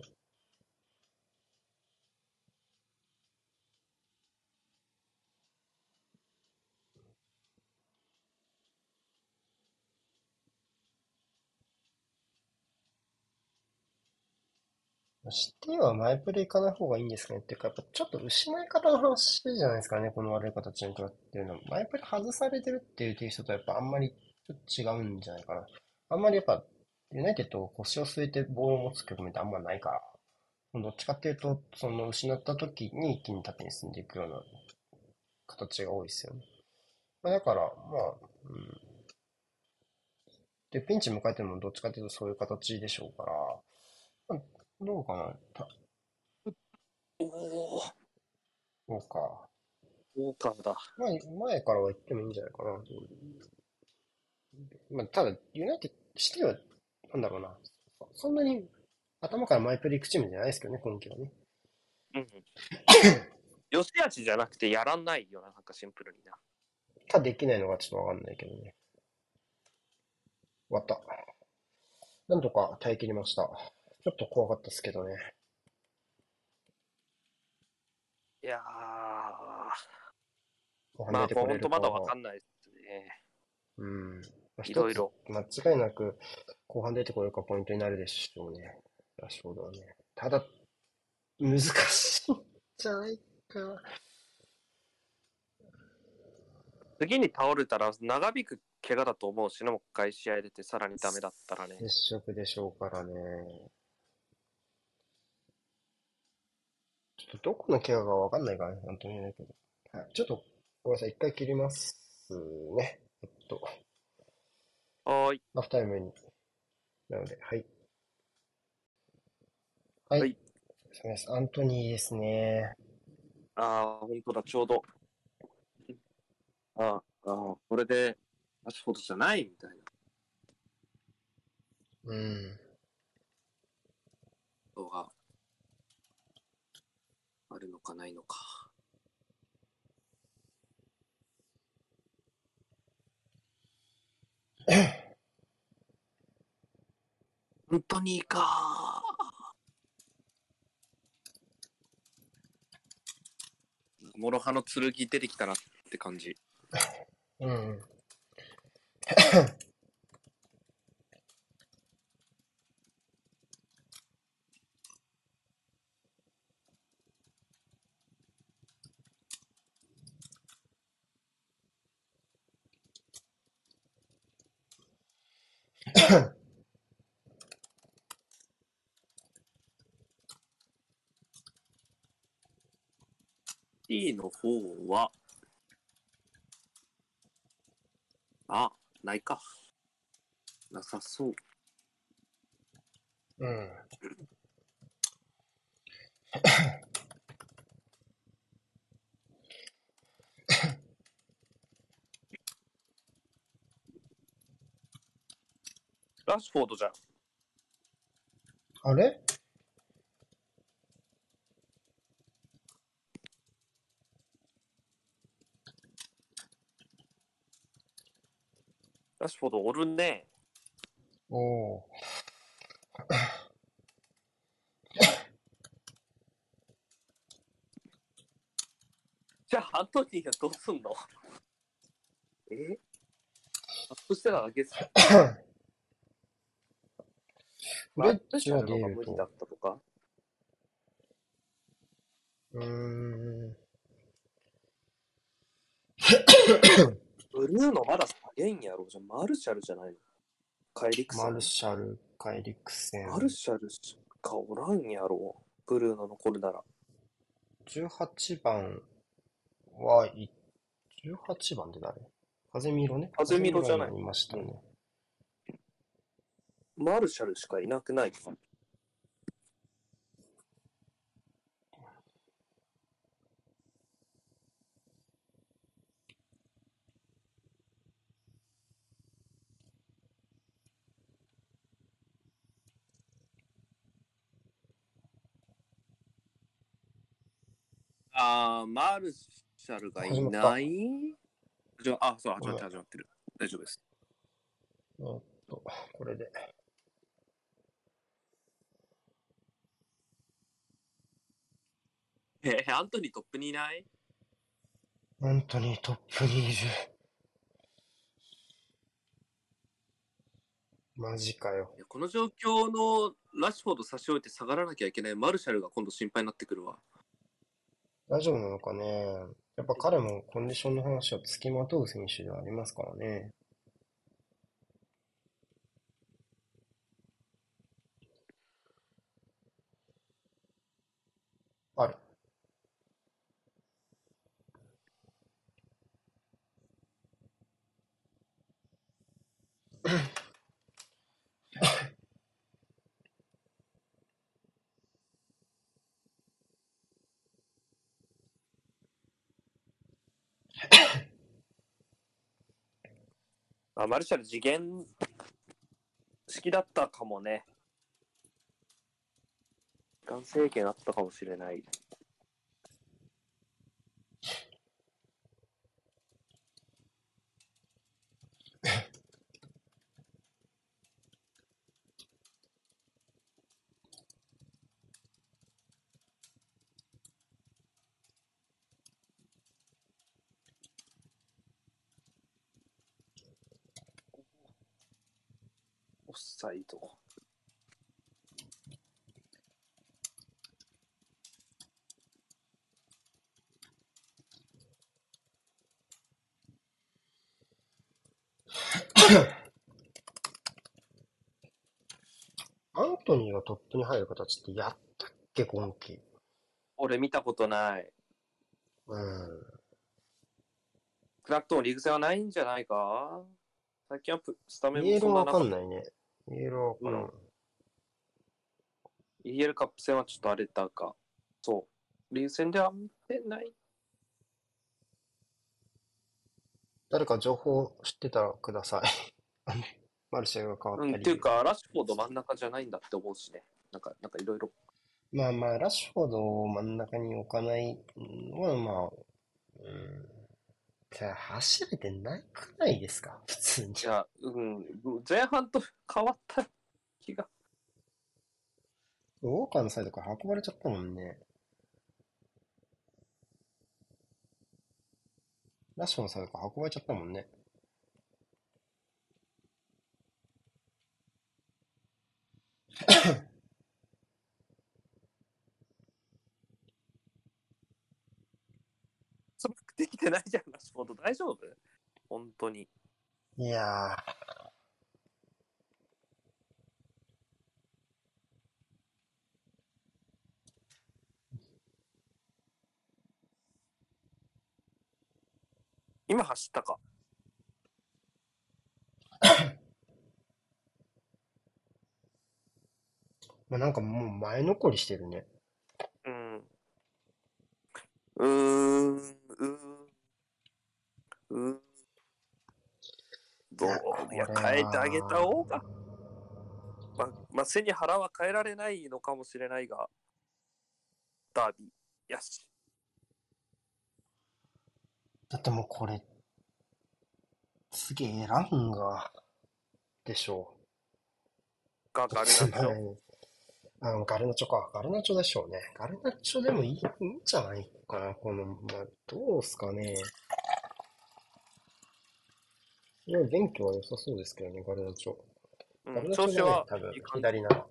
シティはマイプレ行かない方がいいんですかねっていうか、やっぱちょっと失い方の話じゃないですかね、この悪い形にとっていうのは。マイプレ外されてるっていうテイストとやっぱあんまりちょっと違うんじゃないかな。あんまりやっぱ、ユナイテッド腰を据えてボールを持つ局面ってあんまないから、どっちかっていうと、その失った時に一気に縦に進んでいくような形が多いですよね。まあ、だから、まあ、うん。で、ピンチ迎えてもどっちかっていうとそういう形でしょうから、どうかな。た
おお、
そうか。
ウォーカーだ。
前、前からは言ってもいいんじゃないかな。まあ、ただ、ユナイテッドしては、なんだろうな。そんなに頭からマイプレイ行くチームじゃないですけどね、今季はね。
うん。よしあしじゃなくてやらんないよな、なんかシンプルにな。
ただできないのがちょっとわかんないけどね。終わった。なんとか耐え切りました。ちょっと怖かったですけどね。
いやー、まあ、本当まだわかんないですね。
うん。まあ
いろいろ。
間違いなく後半出てこれるかポイントになるでしょうね。ラッシュフォードはね。ただ、難しいんじゃないか。
次に倒れたら長引く怪我だと思うしね、もう一回試合出てさらにダメだったらね。
接触でしょうからね。ちょっとどこの怪我かわかんないからね、本当に言えないけど。はい。ちょっと、ごめんなさい、一回切りますね。えっと、
はーい。
ハーフタイムに。なので、はい。はい。
はい
そうです。アントニーですね。
ああ、本当だ、ちょうど。ああ、これで、ラッシュフォードじゃないみたいな
うん。
あるのかないのか。本当にいいか。諸刃の剣出てきたなって感じ。
うん。
T の方は、あ、ないか。なさそう。
うん。
ラッシュフォードじゃん。
あれ？
ラッシュフォードおるね。
おお
じゃあ、アントニーはどうすんの？え？アップしたらあげす。
ー。フレッ
チ
チは出る
のが無理だ
と。
ったとか
うーん。
ブルーのまだ下げんやろ。じゃあマルシャルじゃないの？カイリクセン
マルシャル、カイリクセン。
マルシャルしかおらんやろ。ブルーの残るなら。
18番はい、18番で誰？風見ろね。
風見ろじゃない
いましたね。
マルシャルしかいなくない？か。
あー、マルシャルがいない？あ、そう、始まってる始まってる。大丈夫です。
おっと、これで。
えー、アントニートップにいない？
アントニートップにいる。マジかよ。
この状況のラッシュフォード差し置いて下がらなきゃいけないマルシャルが今度心配になってくるわ。
大丈夫なのかね。やっぱ彼もコンディションの話を付きまとう選手ではありますからね。あ、
マルシャル次元式だったかもね。時間制限あったかもしれない。オフサイド。
アントニーがトップに入る形ってやったっけ、今季。
俺見たことない。
うん。
少なくともリーグ戦はないんじゃないか？最近はプスタメンもそんななかっ
んないね。イエローわからん。
うん EL カップ戦はちょっとあれだが、そう。リーグ戦では見てない。
誰か情報知ってたらください。マルシェが変わ
うん、
ったり。
っていうか、ラッシュフォード真ん中じゃないんだって思うしね。なんか、なんかいろいろ。
まあまあ、ラッシュフォードを真ん中に置かないのは、まあ、うん。じゃあ、走れてなくないですか？普通に。
じゃあ、うん、前半と変わった気が。
ウォーカーのサイドから運ばれちゃったもんね。ラッシュのサイドから運ばれちゃったもんね。
つまくできてないじゃん、ラッシュフォード。大丈夫？本当に。
いやー、
今走ったか？
まあ、なんかもう前残りしてるね。
うん。うーん、うーん、うーん。どういや、変えてあげた方
は
が。まあ、まあ、背に腹は変えられないのかもしれないが、ダービー、よし。
だってもうこれ、次選んが、でしょ
が、
う。
ガルナチョ。
ョ。あの、ガルナチョか。ガルナチョでしょうね。ガルナチョでもいいいいんじゃない？かな。この、まあ、どうすかね。いや、元気は良さそうですけどね、ガルナチョ。
うん、
ガルナチョがね
調子は、
多分左なら。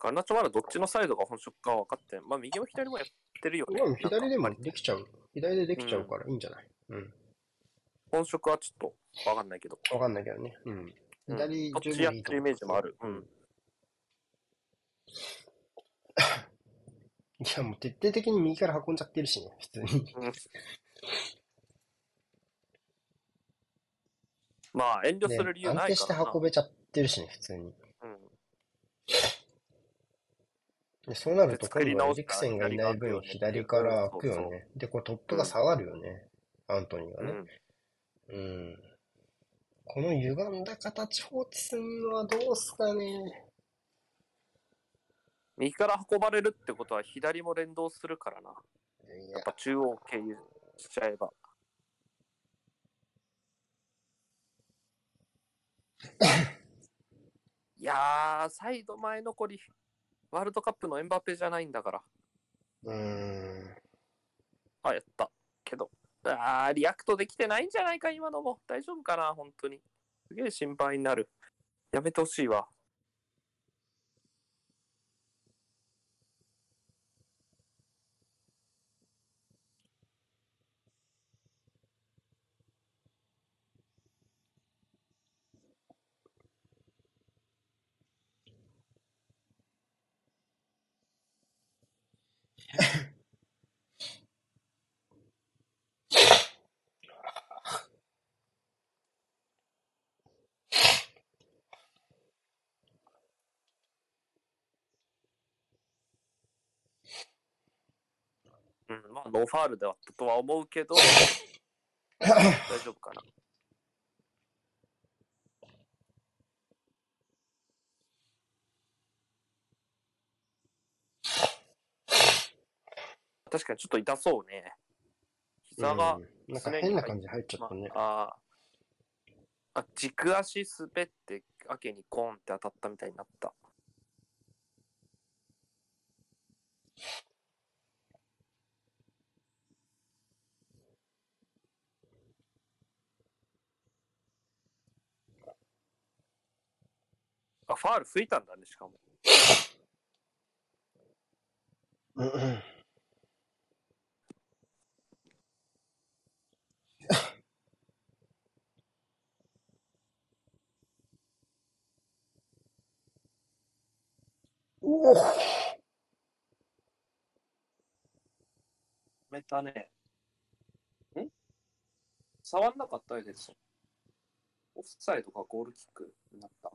ガルナチョまだどっちのサイドが本職か分かってんまあ、右も左もやっってるよね。
でも左でもできちゃう。左でできちゃうからいいんじゃない？うん。
本職はちょっとわかんないけど。
わかんないけどね。うん。
うん
左
こっ
十
ちやってるイメージもある。うん。
いや、もう徹底的に右から運んじゃってるしね、普通に。
う んまあ、遠慮
ね
する理由
安定して
ないからな。
運べちゃってるしね、普通に。
うん
でそうなると今度はエリクセンがいない分
左
から開くよね。で、こうトップが下がるよね。アントニーがね。
うん。
うん。この歪んだ形放置するのはどうすかね。
右から運ばれるってことは左も連動するからな。
や
っぱ中央経由しちゃえば。いやー、サイド前残り、ワールドカップのエンバペじゃないんだから。
うーん。
あ、やった。けど、あー、 react できてないんじゃないか、今のも。大丈夫かな、本当に。すげえ心配になる。やめてほしいわ。まあ、ノーファールではあったとは思うけど、大丈夫かな。確かにちょっと痛そうね。膝が、
うんなんか変な感じ入っちゃったね。
あーあ、軸足滑って、明けにコーンって当たったみたいになった。あ、ファール吹いたんだね、しかも。
おお
めたね。ん？触んなかったエデルソン。オフサイドかゴールキックになった。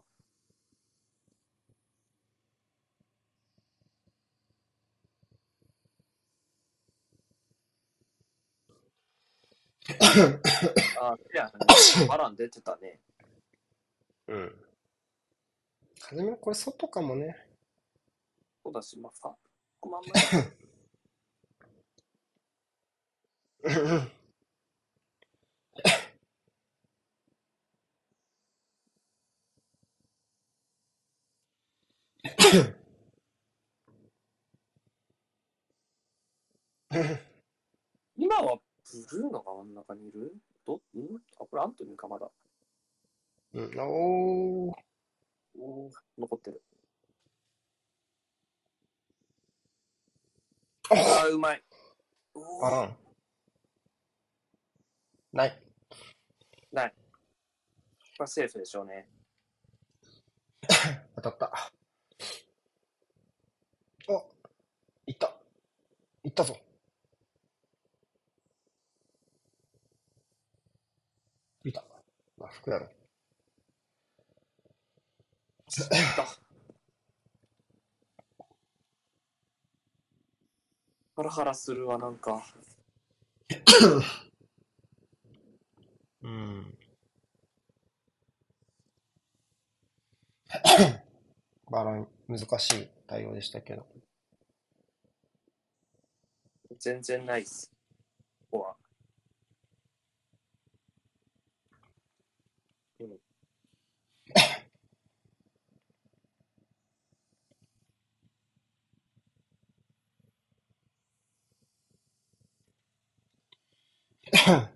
あ、いや、バラン出てたね。
うん。はじめこれ外かもね。
そうだし、まあ、ファこまんま 今はブルーのが真ん中にいる？どん？あ、これアントニーかまだ。
うん、おー。
おー残ってる。
あ
あー、うまい。
あらん。ない。
ない。これセーフでしょうね。
当たった。お、いった。いったぞ。いた。まあ、服やろ。
ハラハラするわ、なんか。
うん。バラン、難しい対応でしたけど。
全然ないっす。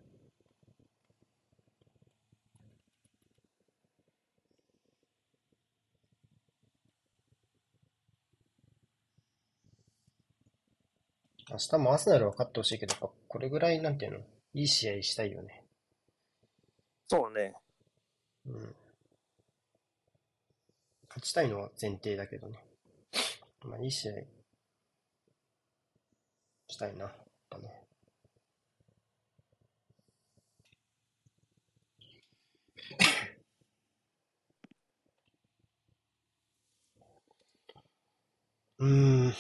明日もアスナルは勝ってほしいけど、やっぱこれぐらい、なんていうの、いい試合したいよね。
そうね。
うん。勝ちたいのは前提だけどね。まあ、いい試合したいな、やっぱね。うーん。う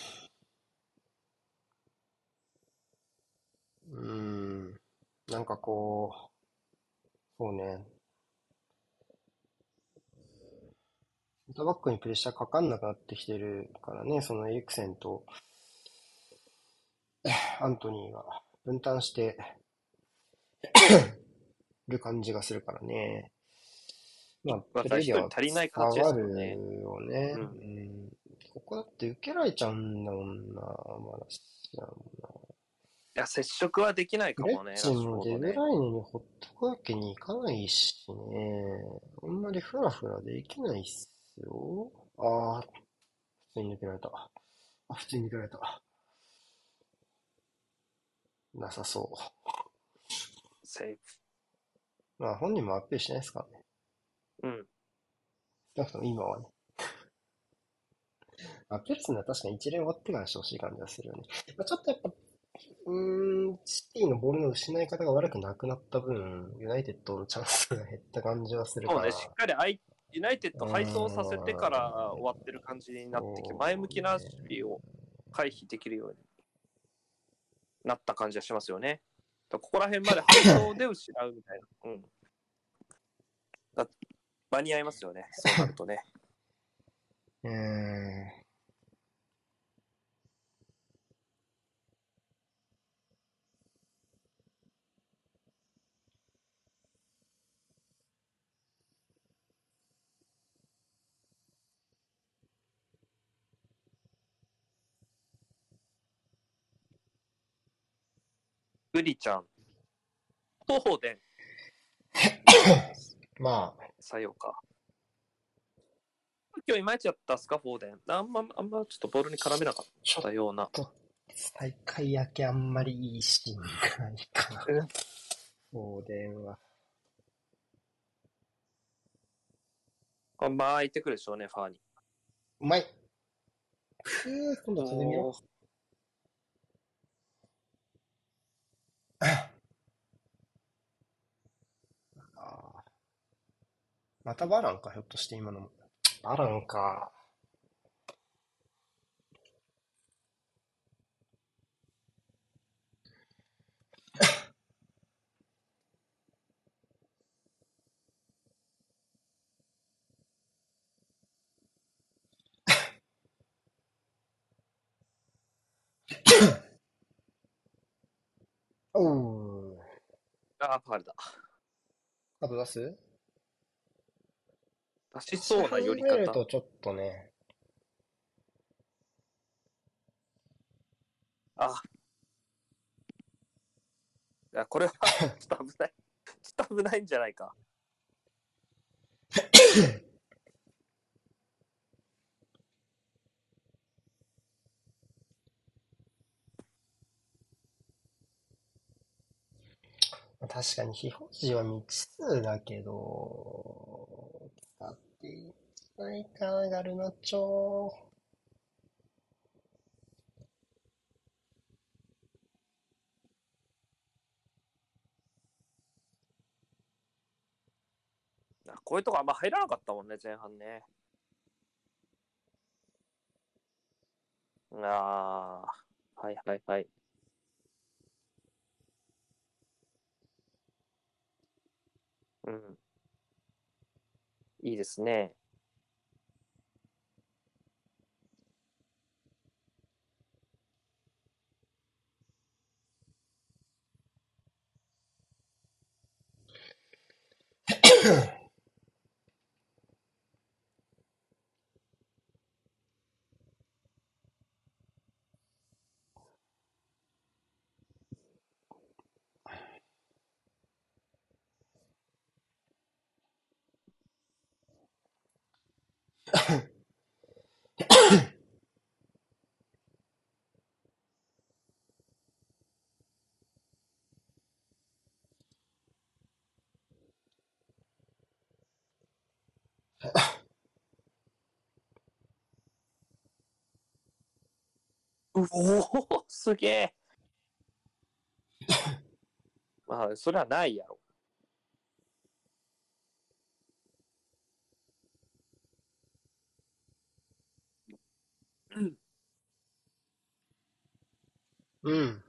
ーん。なんかこう、そうね。センタバックにプレッシャーかかんなくなってきてるからね、そのエリクセンとアントニーが分担してる感じがするからね。まあ、
まあ
プレイヤー
一人足りない
下
形ですよね
よね。
うん
うんここだって受けられちゃうんだもんな、まだ知らんもんな。
いや、接触はできないかもね。
レッチもデブ
ラ
イネにほっとくわけにいかないしね。あんまりフラフラできないっすよ。ああ、普通に抜けられた。あ、普通に抜けられた。なさそう。
セーフ。
まあ本人もアピールしないですからね。
うん。
少なくとも今はね。アピールするのは確かに一連終わってからしてほしい感じがするよね。まあ、ちょっとやっぱ、うーん、シティのボールの失い方が悪くなくなった分、ユナイテッドのチャンスが減った感じはするから。
そうね、しっかりアイユナイテッド配送させてから終わってる感じになってきて、
うん
前向きな守備を回避できるようになった感じはしますよね。ここら辺まで配送で失うみたいな。うん。だ間に合いますよね、そうなるとね。
うーん。
グリちゃん、東方伝、
まあ、
採用か。今日いまいちやったスカフォーデン。あんま、あんまちょっとボールに絡めなかったような。
再開明けあんまりいいシーンがないかな。
うん
お電話。
あんま空いてくるでしょうね、ファーに。
うまい。ふぅ、今度は飛んでみよう。あーまたバランか、ひょっとして今のも。バランか。おう。
あー、ファールだ。
カード出す
出しそうな寄り方
と。ちょっとね。
あ。いや、これは、ちょっと危ない。ちょっと危ないんじゃないか。
確かに非表示は未知数だけど、ないか、ガルナチョ。
あこういうとこあんま入らなかったもんね、前半ね。ああ、はいはいはい。うん。いいですね。
うおおすげえ。まあ、それはないやろ。うん。
うん。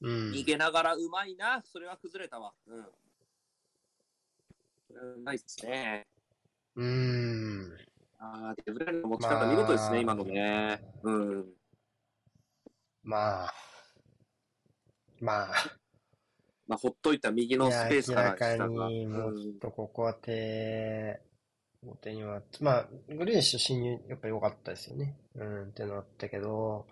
うん。
逃げながらうまいな。それは崩れたわ。うん。うまいっすね。
うーん。
ああ、デブライネの持ち方見事ですね、今のね。うん。
まあ。まあ。
まあ、ほっといた右のスペースから。
明らかにもっ
うん
とここは手、後手には、まあ、グリーンシュ侵入やっぱ良かったですよね。うん、ってのあったけど、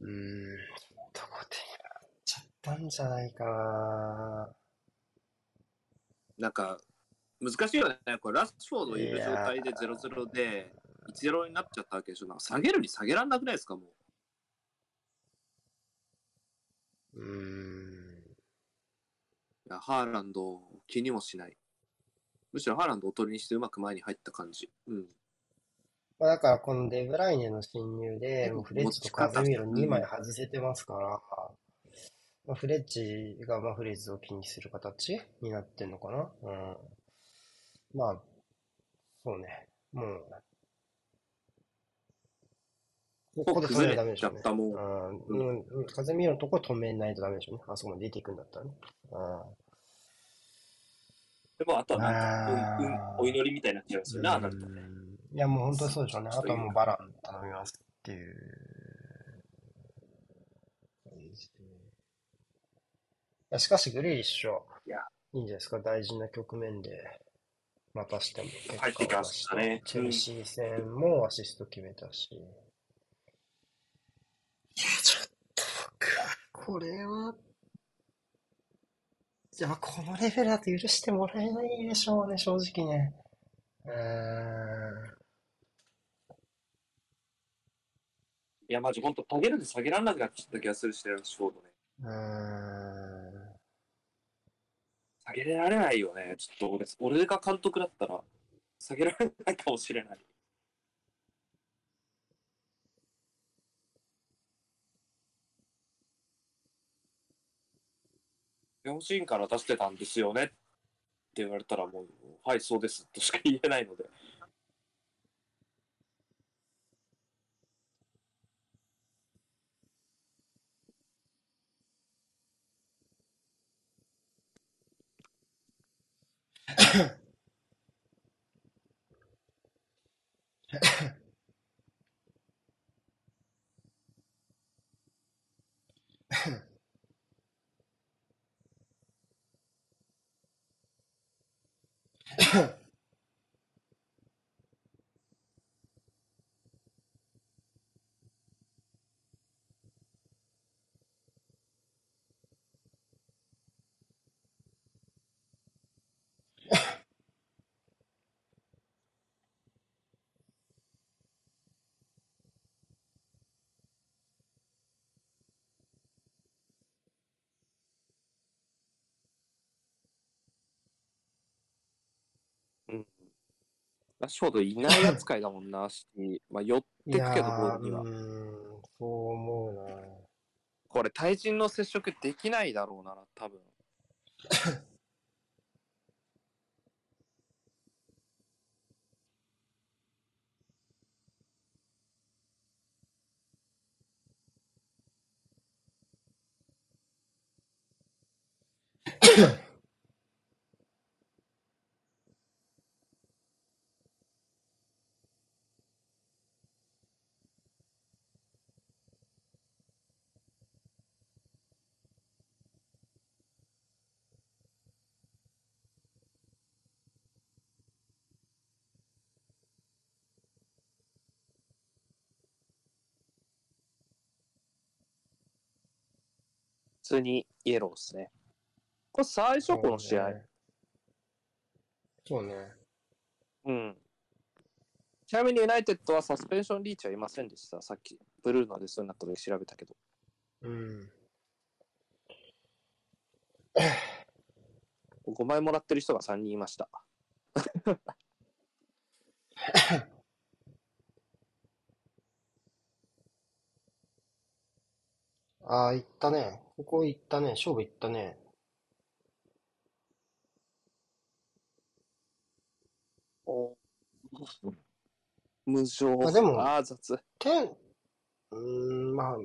うーん、ちょっと後手にはっちゃったんじゃないかな。
なんか、難しいよね。これラッシュフォードいる状態で0-0で、1-0になっちゃったわけでしょ。なんか下げるに下げらんなくないですか、もう。
うーん。
いやハーランドを気にもしない。むしろハーランドをおとりにしてうまく前に入った感じ。うん。
まあ、だからこのデブライネの侵入で、
うん
もうフレッチとカズミーロ2枚外せてますから、まあ、フレッチがまあフレーズを気にする形になってんのかな。うん。まあ、そうね。もう、ここで止めないとダメでしょうね。
崩れちゃったもう
うん。うん。カズミーロのとこ止めないとダメでしょうね。あそこまで出ていくんだったらね。うん。
でも、あとはなんか、
あー
うん、うん、お祈りみたいになっちゃいますよね、ね。
うんいや、もう本当にそうでしょうね。あとはもうバラン頼みますっていうしかし、グリーリッシュ
い
いんじゃないですか？大事な局面で、またしても結
入ってきましたね
チェルシー戦もアシスト決めたし。いや、ちょっと僕は、これは、いや、このレベルだと許してもらえないでしょうね、正直ね。うーん。
いや、マジ、ほんと、下げるで下げられなくなっちゃった気がするしね、シュフォードね。
うーん。
下げられないよね。ちょっと俺、俺が監督だったら、下げられないかもしれない。4シーンから出してたんですよねって言われたらもう、はい、そうですとしか言えないので。huh ラッシュフォードいない扱いだもんな し、まあ、寄ってくけど、ボールには
う。ーん、そう思うな。
これ、対人の接触できないだろうな、多分。普 通にイエローですね。これ最初この試合。
そうね。
うん。ちなみにユナイテッドはサスペンションリーチはいませんでした。さっき、ブルーの出そスになった時調べたけど。
うん。
5枚もらってる人が3人いました。
ああ、いったね。ここ行ったね。勝負行ったね。
お無情。
あでも
ああ、雑。
点、うーん、まあ、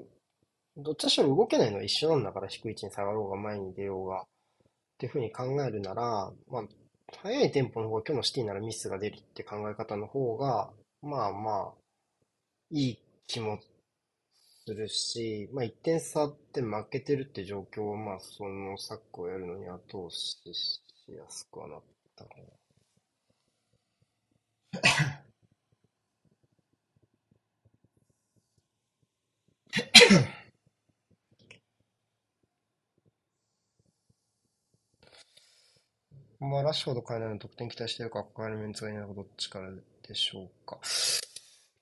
どっちにしろ動けないのは一緒なんだから、低い位置に下がろうが前に出ようが。っていうふうに考えるなら、まあ、速いテンポの方が今日のシティならミスが出るって考え方の方が、まあまあ、いい気もするし、まあ1点差って負けてるって状況は、まあそのサックをやるのに後押ししやすくはなったかな。まあ、ラッシュフォード変えないの得点期待してるか、変えるメンツがいないのか、どっちからでしょうか。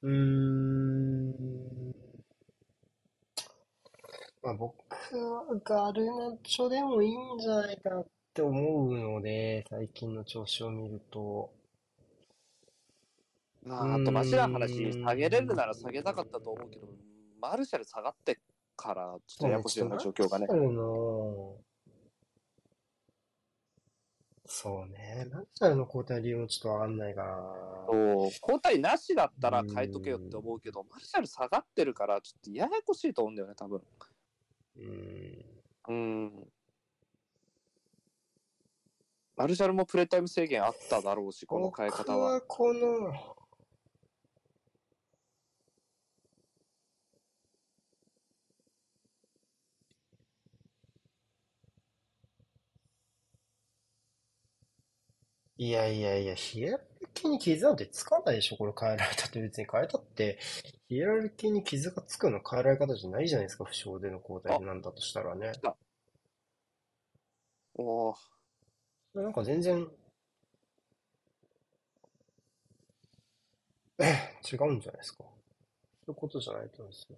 うーん。まあ、僕はガルナチョでもいいんじゃないかなって思うので、最近の調子を見ると。
まあ、あと、マシな話、下げれるなら下げたかったと思うけど、マルシャル下がってから、ちょっとややこしいような状況がね
そうね。マルシャルの交代理由もちょっとわかんないかな。
そう交代なしだったら変えとけよって思うけど、マルシャル下がってるから、ちょっとややこしいと思うんだよね、多分。
うん。
うん。マルシャルもプレータイム制限あっただろうし、この変え方は。
僕はこの、いやいやいや、ヒエラルキーに傷なんてつかないでしょ、これ変えられたって別に変えたって、ヒエラルキーに傷がつくような変えられ方じゃないじゃないですか、負傷での交代なんだとしたらね。
おー
なんか全然、え違うんじゃないですか。そういうことじゃないと思うんですよ。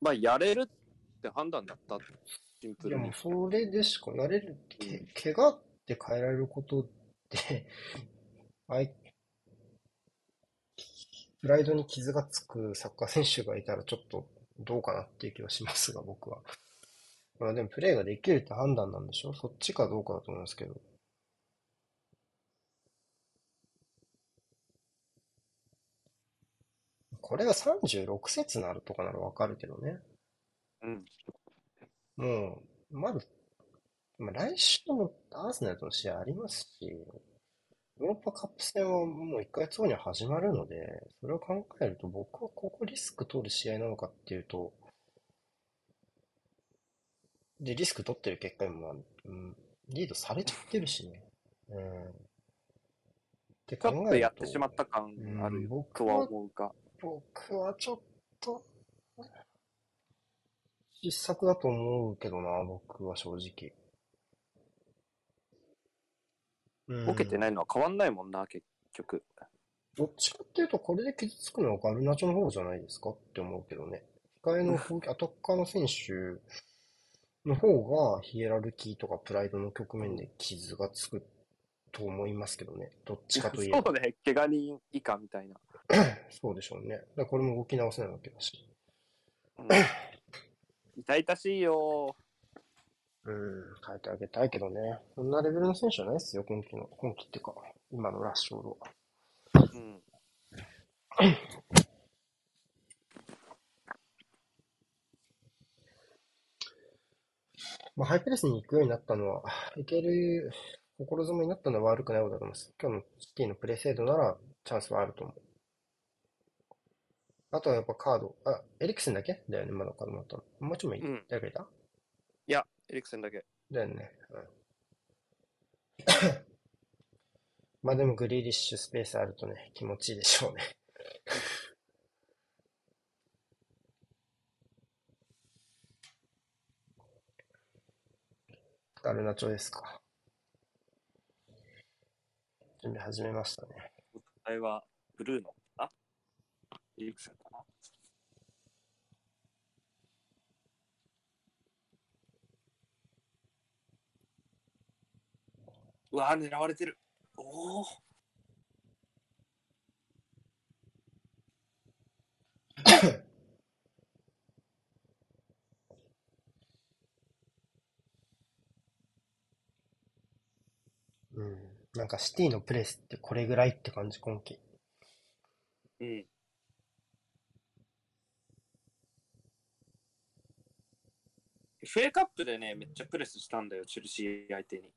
まあ、やれるって判断だった、シンプルに
いやもう。それでしかなれる、け、怪我って変えられることって、あい、プライドに傷がつくサッカー選手がいたらちょっとどうかなっていう気はしますが、僕は。まあでもプレーができるって判断なんでしょ？そっちかどうかだと思いますけど。これが36節なるとかならわかるけどね。
うん。
もう、まだ、まあ、来週もアーセナルとの試合ありますし、ヨーロッパカップ戦はもう1ヶ月後には始まるので、それを考えると僕はここリスク取る試合なのかっていうと、で、リスク取ってる結果今、うん、リードされちゃってるしね。うん。って
ちょっ
考えると
とやってしまった感あ
うん
る
僕
とは
は
思うが。
僕はちょっと、失策だと思うけどな、僕は正直。うん
ボケてないのは変わんないもんな、結局。
どっちかっていうと、これで傷つくのはガルナチョの方じゃないですかって思うけどね。控えの攻撃アタッカーの選手の方がヒエラルキーとかプライドの局面で傷がつくと思いますけどね。どっちかといえば。
そうね、怪我人以下みたいな。
そうでしょうね。だこれも動き直せないわけだし。
うん痛々しいよ。
うん、変えてあげたいけどね。そんなレベルの選手じゃないですよ、今季の。今季っていうか、今のラッシュオードは。
うん。
まあ、ハイプレスに行くようになったのは、いける心づもりになったのは悪くないことだと思います。今日のシティのプレー精度ならチャンスはあると思う。あとはやっぱカード、あ、エリクセンだけだよね、まだカードもらったの。もうちょいいい、
うん
誰かいた？
エリクセンだけ。
だよね。うん。まあでもグリーリッシュスペースあるとね、気持ちいいでしょうね。ガルナチョですか。準備始めましたね。
あれは、ブルーノかなエリクセンうわー、狙われてる。おお。
うん。なんかシティのプレスってこれぐらいって感じ、今季。
うん。FA カップでね、めっちゃプレスしたんだよ、チェルシー相手に。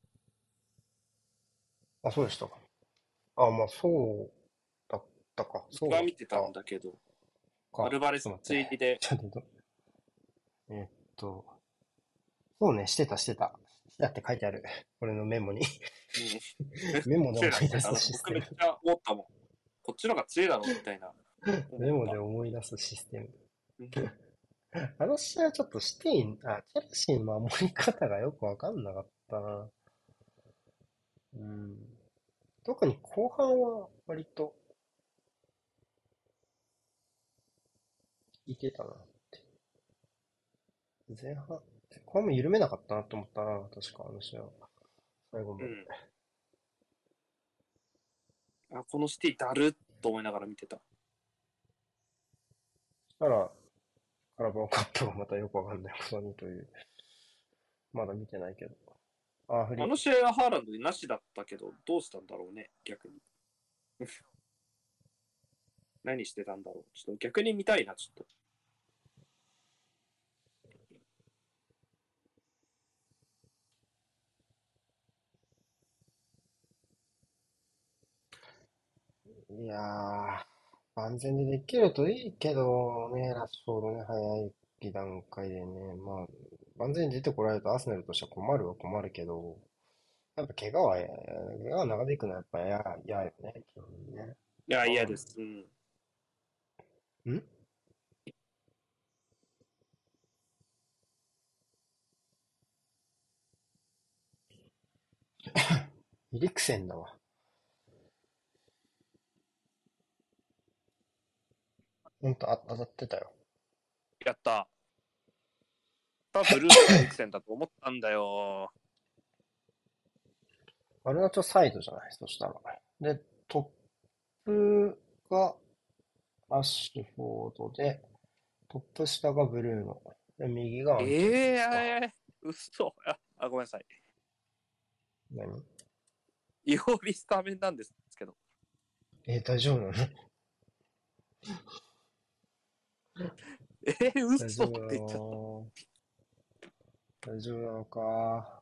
あ、そうでしたか。あ、まあそうだったか。そう
僕は見てたんだけど、
か
アルバレス
ちょっと待って
追記で、
ちょっと、えーっと、そうね、してた、してた。だって書いてある。俺のメモに。メモで思い出すシステム
僕めっ。ちゃ思ったもん。こっちの方が強いだろ、みたいな。
メモで思い出すシステム。
うん
あの試合はちょっとシティ、あ、チェルシーの守り方がよくわかんなかったな。うん。特に後半は割と、いけたなって。前半、後半も緩めなかったなと思ったな、確かあの試合は。最後まで。
うんあ、このシティだるっと思いながら見てた。
そしたら、カラバオカップがまたよくわかんないことにという。まだ見てないけど。あ、
あの試合はハーランドなしだったけど、どうしたんだろうね、逆に。何してたんだろう。ちょっと逆に見たいな、ちょっと。
いやー、万全でできるといいけどね、ラッシュフォードね、早い段階でね、まあ、万全に出てこられるとアーセナルとしては困るは困るけど、やっぱ怪我は、怪我が長引くのはやっぱ嫌、嫌よね、基本にね。
いや、嫌です。うん。
ん？エリクセンだわ。ほんとあ当たってたよ。
やった。多分ブルーのエリクセンだと思ったんだよ。
アルナチョサイドじゃない、そしたら。で、トップがアッシュフォードで、トップ下がブルーノ。で、右が
ええ
か
ー、嘘ああ、ごめんなさい。
何？
イオリスタメンなんですけど。
えー大丈夫なの？
えー、
大
嘘って言っちゃった。
の大丈夫なのか。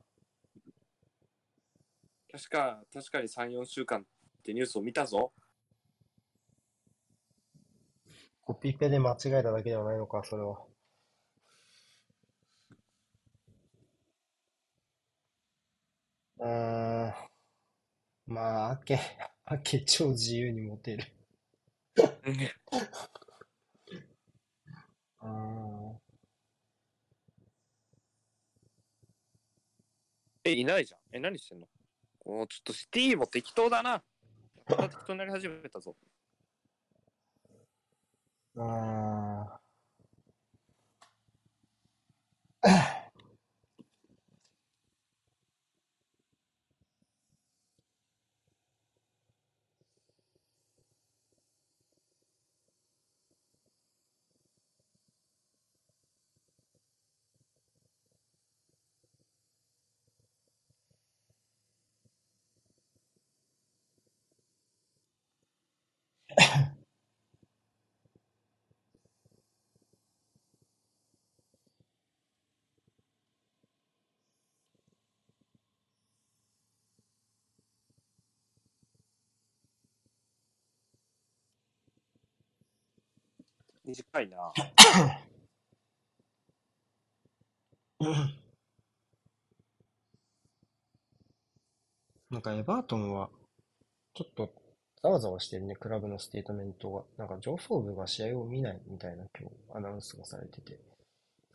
確か、確かに3、4週間ってニュースを見たぞ。
コピペで間違えただけではないのか、それは。うーん。まあ、アケ、アケ超自由に持てる。あー
え、いないじゃん。え、何してんの？おちょっとシティも適当だな。また適当になり始めたぞ。
あ
短いな。
ーなんかエバートンは、ちょっと、ざわざわしてるね、クラブのステートメントが。なんか上層部が試合を見ないみたいな今日アナウンスがされてて。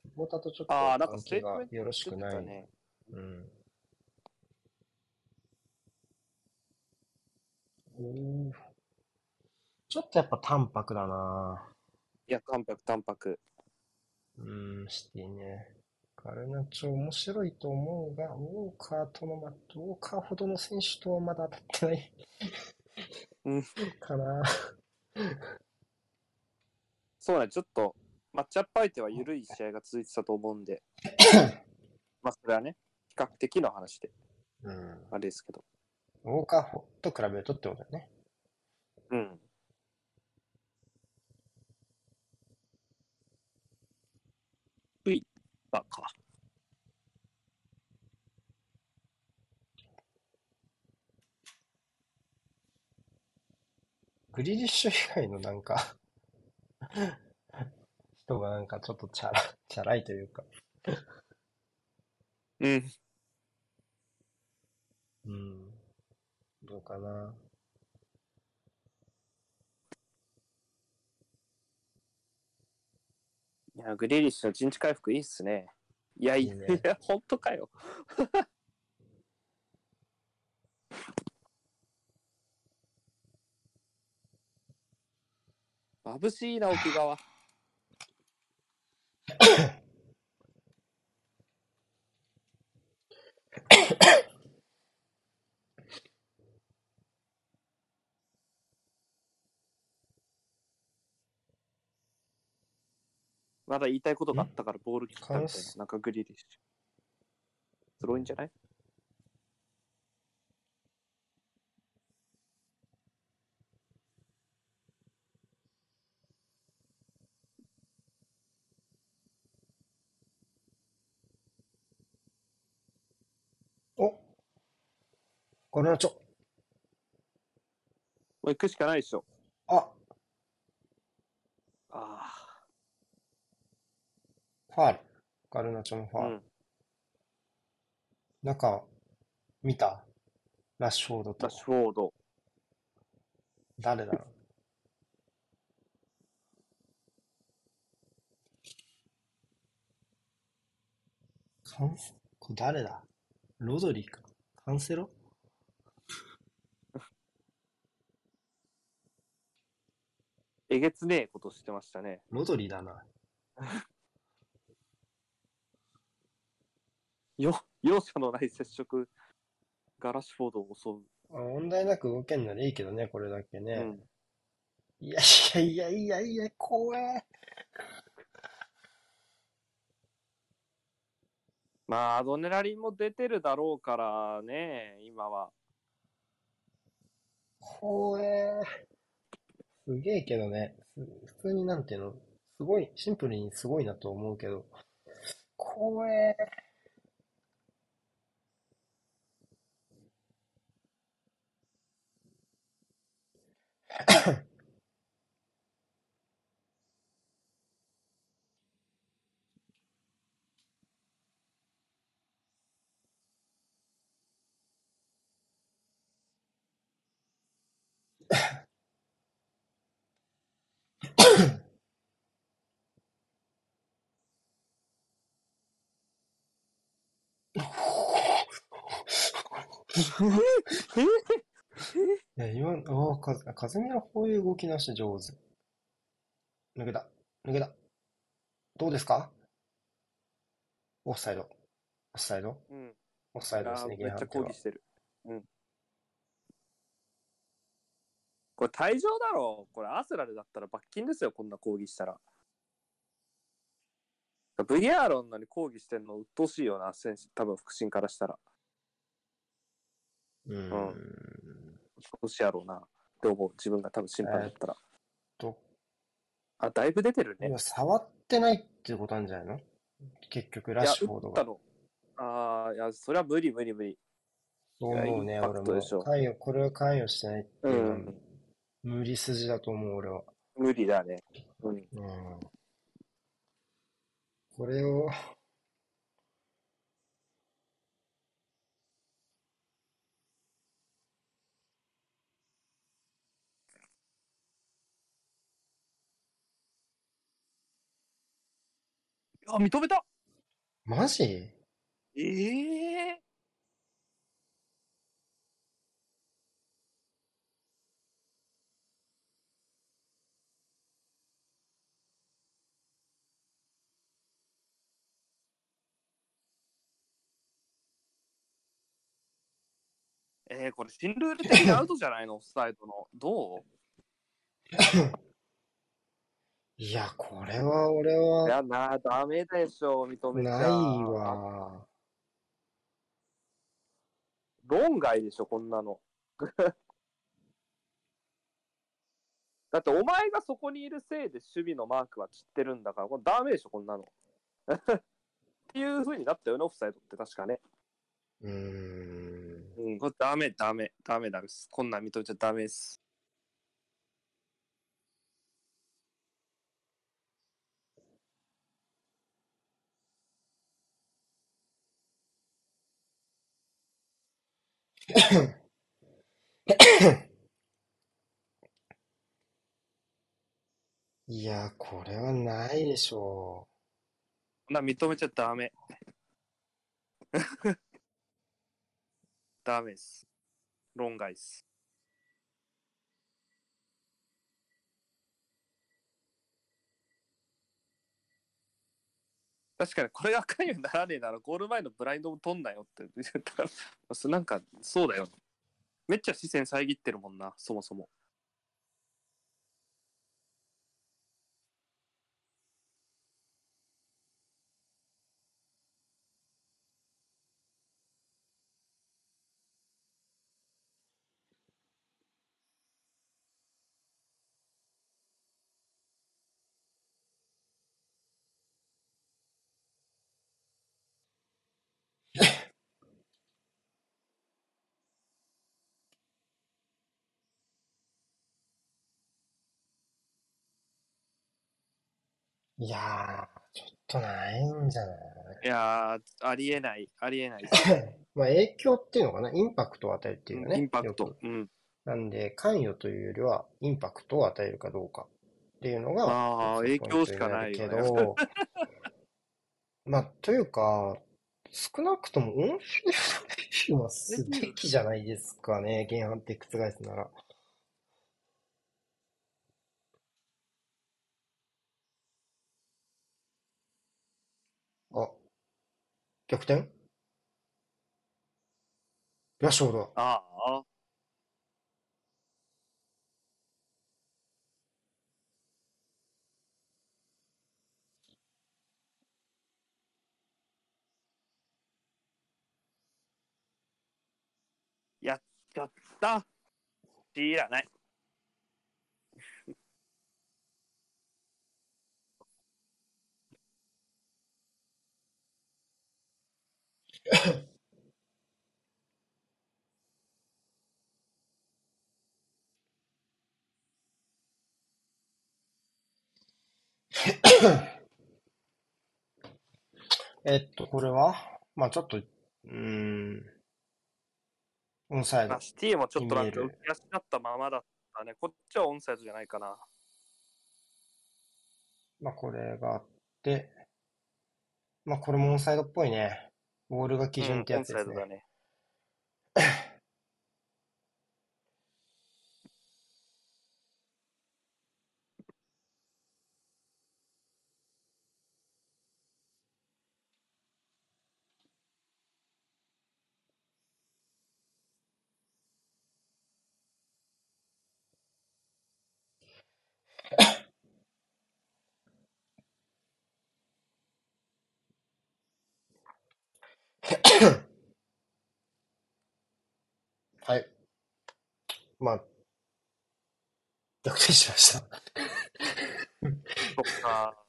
サポーターとちょっと
ああ、なんか
関
ステ
係がよろしくない。
ね。
うん。おーちょっとやっぱ淡白だない
や、淡白、淡白。
うん、シティね。ガルナチョ面白いと思うが、ウォーカーとのマット、ウォーカーほどの選手とはまだ当たってない。
うん。
かな。
そうね、ちょっと、マッチアップ相手は緩い試合が続いてたと思うんで、まあ、それはね、比較的の話で、
うん。
あれですけど。
ウォーカーと比べるとってことだよね。
うん。うい、バカ。
グリリッシュ以外のなんか 人がなんかちょっとチャラ、チャラいというか。
うん。
うん。どうかな。
や、グリーリッシュの陣地回復いいっすね。いや、い
いいね
いや、本当かよ。眩しいな、奥側。まだ言いたいことがあったからボール切ったみたいな。なんかグリーリッシュ。スローインじゃない？
おこれはちょ、
もう行くしかないでしょ。
あ、
あ
ファール。ガルナチョのフ
あ。
ァール。
うん。
中、見た？ラッシュフォードと
ラッ。シュフォード。
誰だろう？カンセ、これ誰だ？ロドリか。カンセロ？
えげつねえことしてましたね。
ロドリだな。
よ、容赦のない接触がラッシュフォードを襲う。
あ問題なく動けんならいいけどね、これだけね。
うん。
いやいやいやいやいや、怖え。
まあ、アドネラリンも出てるだろうからね、今は。
怖え。すげえけどね。す普通になんていうの、すごい、シンプルにすごいなと思うけど。怖え。Huh? いや、今、ああ、か、カズミラこういう動きなし上手。抜けた。抜けた。どうですか？オフサイド。オフサイド？
うん。
オフサイドですね、
あーめっちゃ抗議してる。うん。これ退場だろこれアスラルだったら罰金ですよ、こんな抗議したら。VR ののに抗議してんの鬱陶しいよな、選手、多分腹心からしたら。
うーん。
鬱陶しいやろうな。って思う、自分が多分審判だったら。
と、
あ、だいぶ出てるね。
今触ってないっていうことなんじゃないの？結局、ラッシュフォードが。
ああ、いや、それは無理無理無理。
そう思うね、俺も。関与、これは関与してないって
う
いうのは
ん。
無理筋だと思う、俺は。
無理だね。うん。
うん。これを、
あ、認めた。
マジ？
えええー、これ新ルール的にアウトじゃないの？オフサイドの。ど
いや、これは俺
うい
は
や、な、ダメでしょ、認めちゃ。
ない。わ。
論外でしょ、こんなの。だってお前がそこにいるせいで守備のマークは散ってるんだから、これダメでしょ、こんなの。っていう風になったよね、オフサイドって確かね。
うーん。
うん、これダメ、ダメ、ダメダメです。こんなん認めちゃダメです。
いや、これはないでしょ
うな認めちゃダメ。ダメです。論外です。確かにこれが赤いようにならねえならゴール前のブラインドも取んなよって。言ったらなんかそうだよめっちゃ視線遮ってるもんなそもそも。
いやー、ちょっとないんじゃない？
いやーありえないありえない
まあ影響っていうのかな、インパクトを与えるっていうかね。
インパク
よく
トうん。
なんで、関与というよりは、インパクトを与えるかどうかっていうのが、
あー
一つ
影響しかないよ
けど、まあ、というか、少なくともオンフィールドはすべきじゃないですかね、原判って覆すなら。あ、逆転？ラッシュフォード。だ。
ああ。やっちゃった。いらない。
えっと、これはまあちょっと、うーん、オンサイド
まあ、。シティもちょっとなんか浮き足立ったままだったね。こっちはオンサイドじゃないかな。
まあこれがあって、まあこれもオンサイドっぽいね。ボールが基準ってやつですね。
うんオンサイドだね。
はい。まあ、逆転しました。
そっか。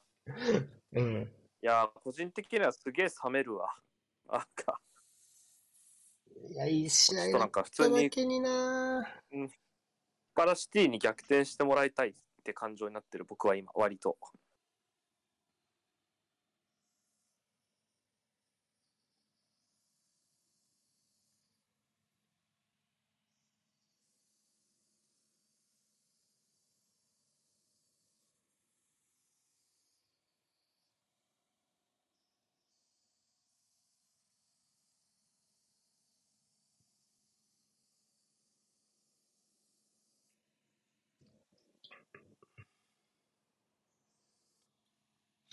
うん。
いや、個人的にはすげえ冷めるわ。なんか、
いや、いい試合だった
か普通に
だけにな
パラシティに逆転してもらいたいって感情になってる僕は今、割と。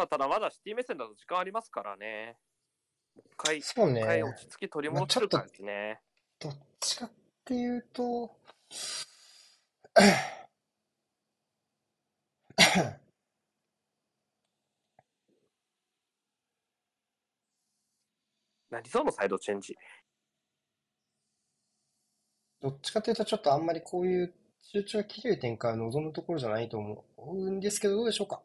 まあ、ただまだシティ目線だと時間ありますからね。もう一回、
そうね
一回落ち着き取り戻せるかですね。
どっちかっていうと、
何そのサイドチェンジ。
どっちかというとちょっとあんまりこういう集中が切れる展開を望むところじゃないと思うんですけど、どうでしょうか？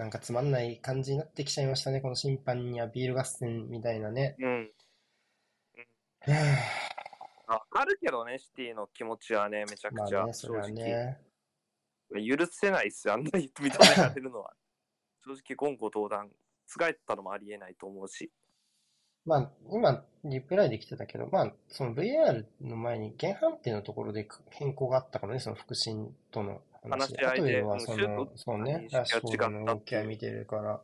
なんかつまんない感じになってきちゃいましたね。この審判にアピール合戦みたいなね。
うん。
は
わかるけどね、シティの気持ちはね、めちゃ
あまあ
くちゃ、
ね、それは。ね。
許せないっすよ、あんなに認められるのは。正直、言語道断、覆ったのもありえないと思うし。
まあ、今、リプライできてたけど、まあ、その VR の前に原判定のところで変更があったからね、その腹心との話
し合いでシュート、
そうね、ラッシュフォードの動きは
違ったっていう
見てるから、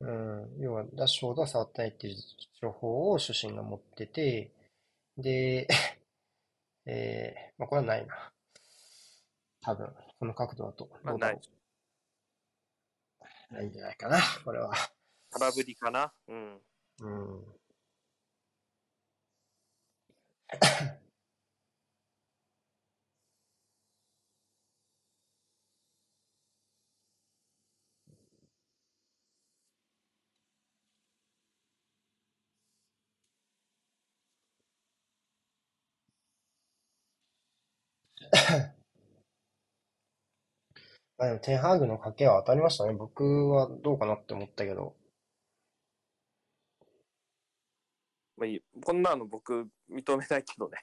うん、要はラッシュフォードは触ってないっていう情報を主審が持ってて、で、えー、まあこれはないな。多分、この角度だと。
まあ、ない。
うないんじゃないかな、これは。
空振りかな？うん。
うん。まあでも、テンハーグの賭けは当たりましたね。僕はどうかなって思ったけど。
まあいい、こんなの僕、認めないけどね。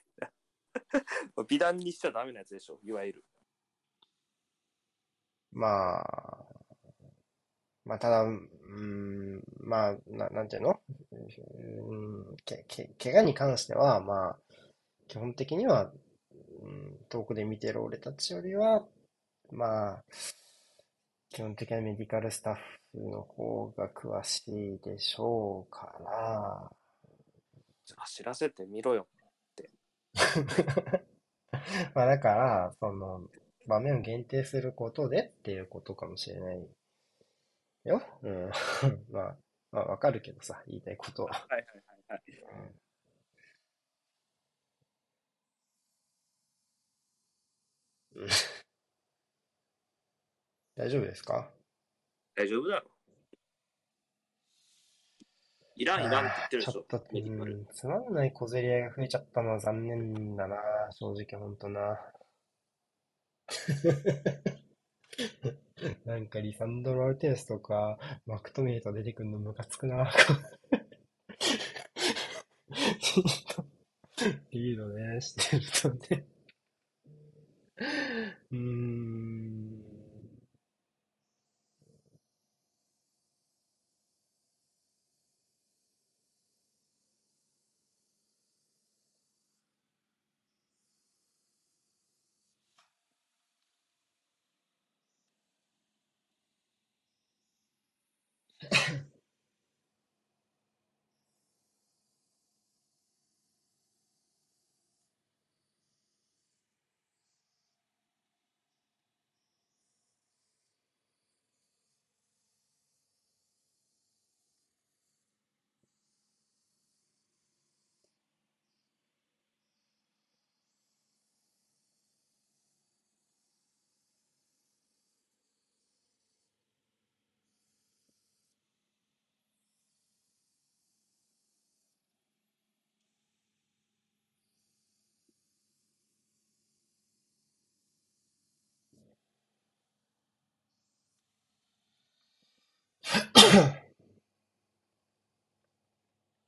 美談にしちゃダメなやつでしょ、いわゆる。
まあ、まあ、ただ、うーん、まあ、な、なんていうの？うーん、け、け、怪我に関しては、まあ、基本的には、うん、遠くで見てる俺たちよりは、まあ、基本的なメディカルスタッフの方が詳しいでしょうから、
走らせてみろよ。
まあだから、その、場面を限定することでっていうことかもしれないよ。うん。まあ、まあわかるけどさ、言いたいことは。
はいはいはいはい。
うん大丈夫ですか？
大丈夫だろ。いらんいらんって言ってるでしょ
ちょっ。と、つまんない小競り合いが増えちゃったのは残念だな、正直ほんとな。なんかリサンドロ・アルテンスとか、マクトメイト出てくるのムカつくな。リードね、してるとね。うーん。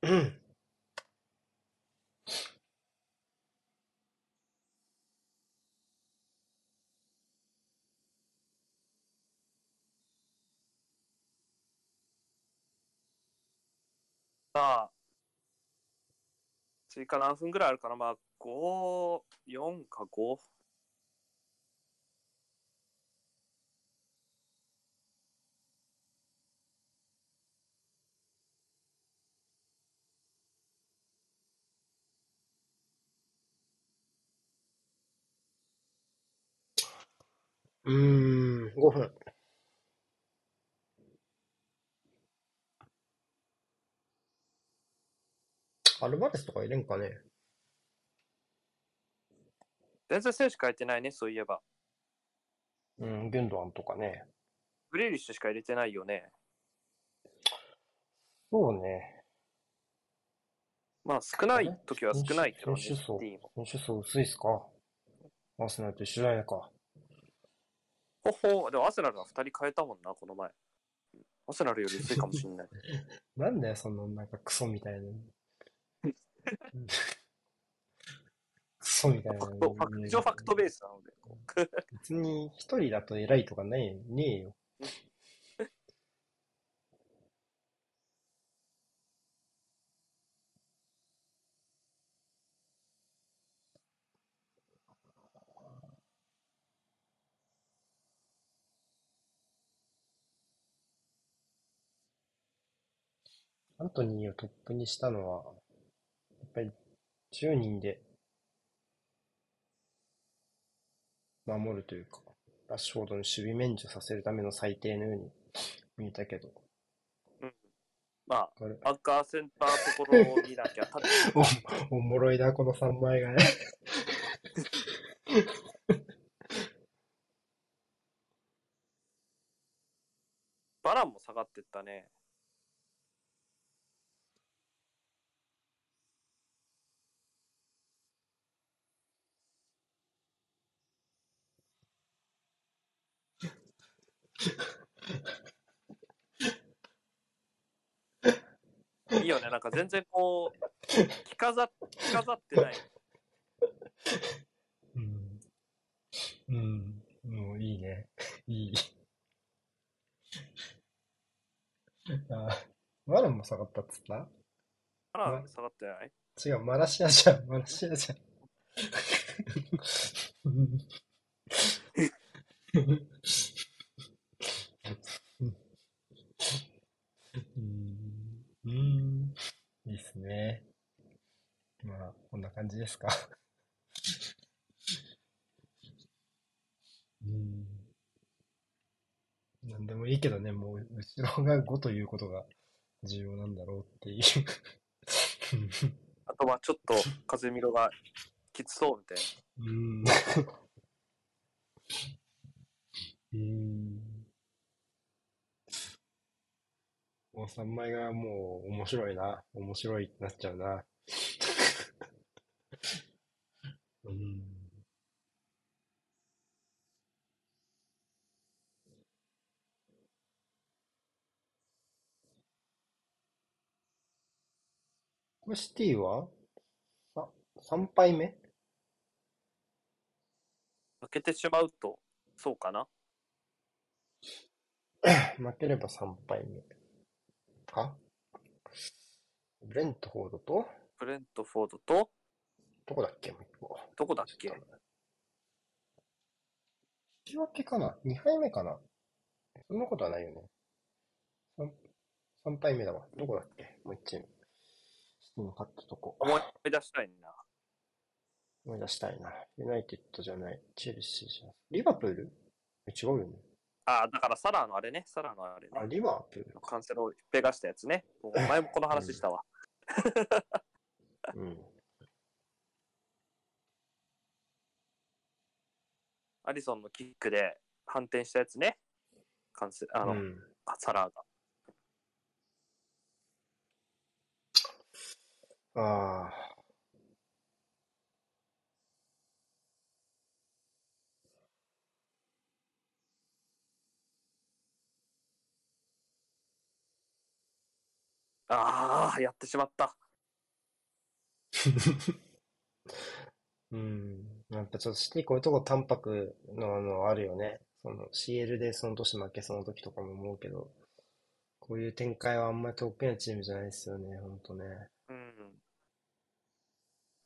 うん。
さあ、追加何分ぐらいあるかな？まあ、5、4か5。
うーん、5分アルバレスとか入れんかね。
全然選手変えてないね、そういえば。
うん、ゲンドアンとかね。
グレーリッシュしか入れてないよね。
そうね。
まあ少ない時は少ないけどね。
選手層、手薄いっすか？アーセナルと一緒じゃないか。
ほほでもアセナルは2人変えたもんな、この前。アセナルより薄いかもしんない。
なんだよ、そのなんかクソみたいな。クソみたいな。
ファクト、ファク一応ファクトベースなので。
別に一人だと偉いとかないねえよ。アントニーをトップにしたのは、やっぱり10人で守るというか、ラッシュフォードの守備免除させるための最低のように見えたけど、
まあ、
これ？
アンカーセンターところを見なきゃ
お おもろいな、この3枚がね。
バランも下がってったね。いいよね、なんか全然こう、着飾着飾ってない。
うん。うん。もういいね。いい。あ、マランも下がったっつった？
バラン下がってない？
違う、マラシアじゃん、マラシアじゃん。うん。うん、いいっすね。まあ、こん。な感じですか。うん。なん。でもいいけどね、もう、後ろが5ということが重要なん。だろうっていう。
あとはちょっと風見ろがきつそうみたいな
うん。うん。もう3枚がもう面白いな。面白いってなっちゃうな。うん。これシティは？あ、3敗目？
な。負けてしまうと、そうかな。
負ければ3敗目。か？ブレントフォードと、
ブレントフォードと、
どこだっけ？もう一個。
どこだっけ？
引き分けかな ?2 敗目かな？そんなことはないよね。3, 3敗目だわ。どこだっけ？もう一チーム。シティの勝ったとこ。
思い出したいな。
思い出したいな。ユナイテッドじゃない。チェルシーじゃない。リバプール？え、違うよね。
あ、だからサラーのあれね、サラーのあれね
あ、。リバプ？ール。
カンセロをペガしたやつね。もう前もこの話したわ。
うん。
アリソンのキックで反転したやつね。カンセあの、
うん。
あサラーが。
ああ。
ああ、やってしまった。
うん。やっぱちょっとシティこういうとこ淡白のあのあるよね。その CL でその年負けそうな時とかも思うけど、こういう展開はあんまり得意なチームじゃないですよね、ほんとね。
うん。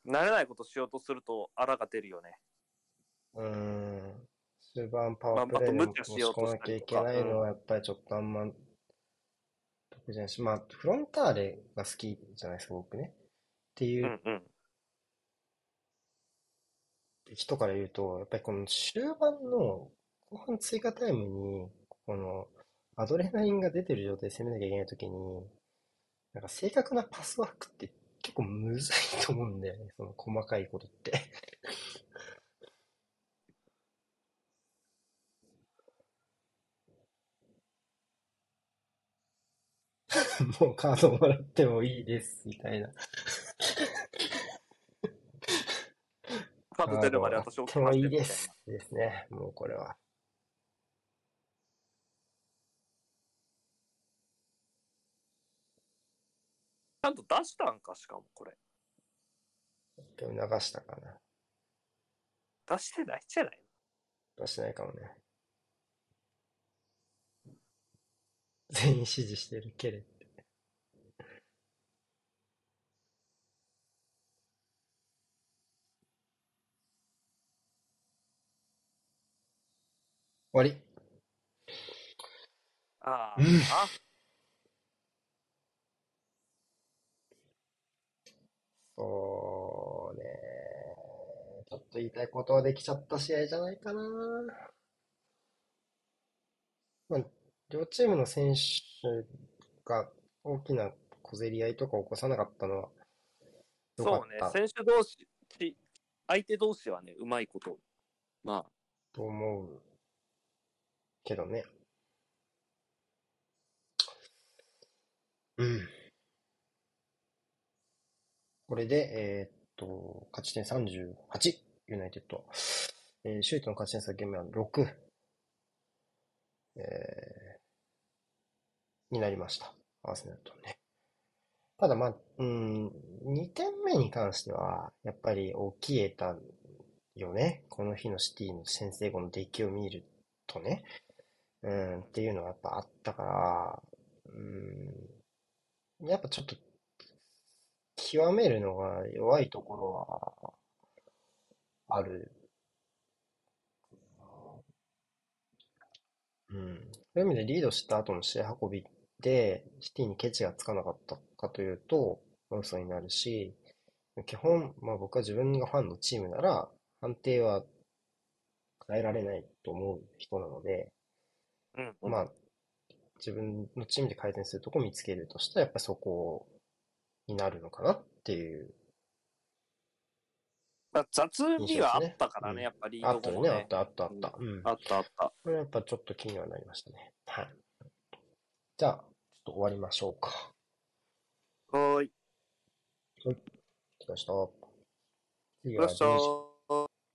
慣れないことしようとすると、あらが出るよね。
うーん。終盤パワープレイでも
と無茶し
込まなきゃいけないのはやっぱりちょっとあんまじゃないし、まあフロンターレが好きじゃないですか、僕ね。っていううん
うん。
人から言うと、やっぱりこの終盤の後半追加タイムに、このアドレナリンが出てる状態で攻めなきゃいけないときに、なんか正確なパスワークって結構むずいと思うんだよね、その細かいことって。もうカードもらってもいいです、みたいな。
カード出るまで私置きます
もいいです。ですね。もうこれは。
ちゃんと出したんか、しかもこれ。
でも流したかな。
出してないんじゃない
出してないかもね。全員支持してるけれっわり。
ああ、
うん
あ
そうね。ちょっと言いたいことはできちゃった試合じゃないかな。まあ、両チームの選手が大きな小競り合いとか起こさなかったのは良か
そうね
った、
選手同士、ち相手同士はね、うまいこと。まあ、
と思うけどね。うん。これで、えーっと、勝ち点38、ユナイテッド。えー、シュートの勝ち点差ゲームは6、えー、になりました。アーセナルとね。ただまあ、うん、2点目に関しては、やっぱり起きえたよね。この日のシティの先制後の出来を見るとね。うん、っていうのがやっぱあったから、うん、やっぱちょっと、極めるのが弱いところは、ある。うん。そういう意味でリードした後の試合運びで、シティにケチがつかなかったかというと、嘘になるし、基本、まあ僕は自分がファンのチームなら、判定は変えられないと思う人なので、
うん、うん
まあ、自分のチームで改善するとこを見つけるとしたら、やっぱりそこになるのかなっていう。
まあ雑にはあったからね、
うん
やっぱりいい
あったよね、あっ。たあったあった。うん。
あったあった。
これやっぱちょっと気にはなりましたね。はい。じゃあ、ちょっと終わりましょうか。
はーい。
来ました。次は
ー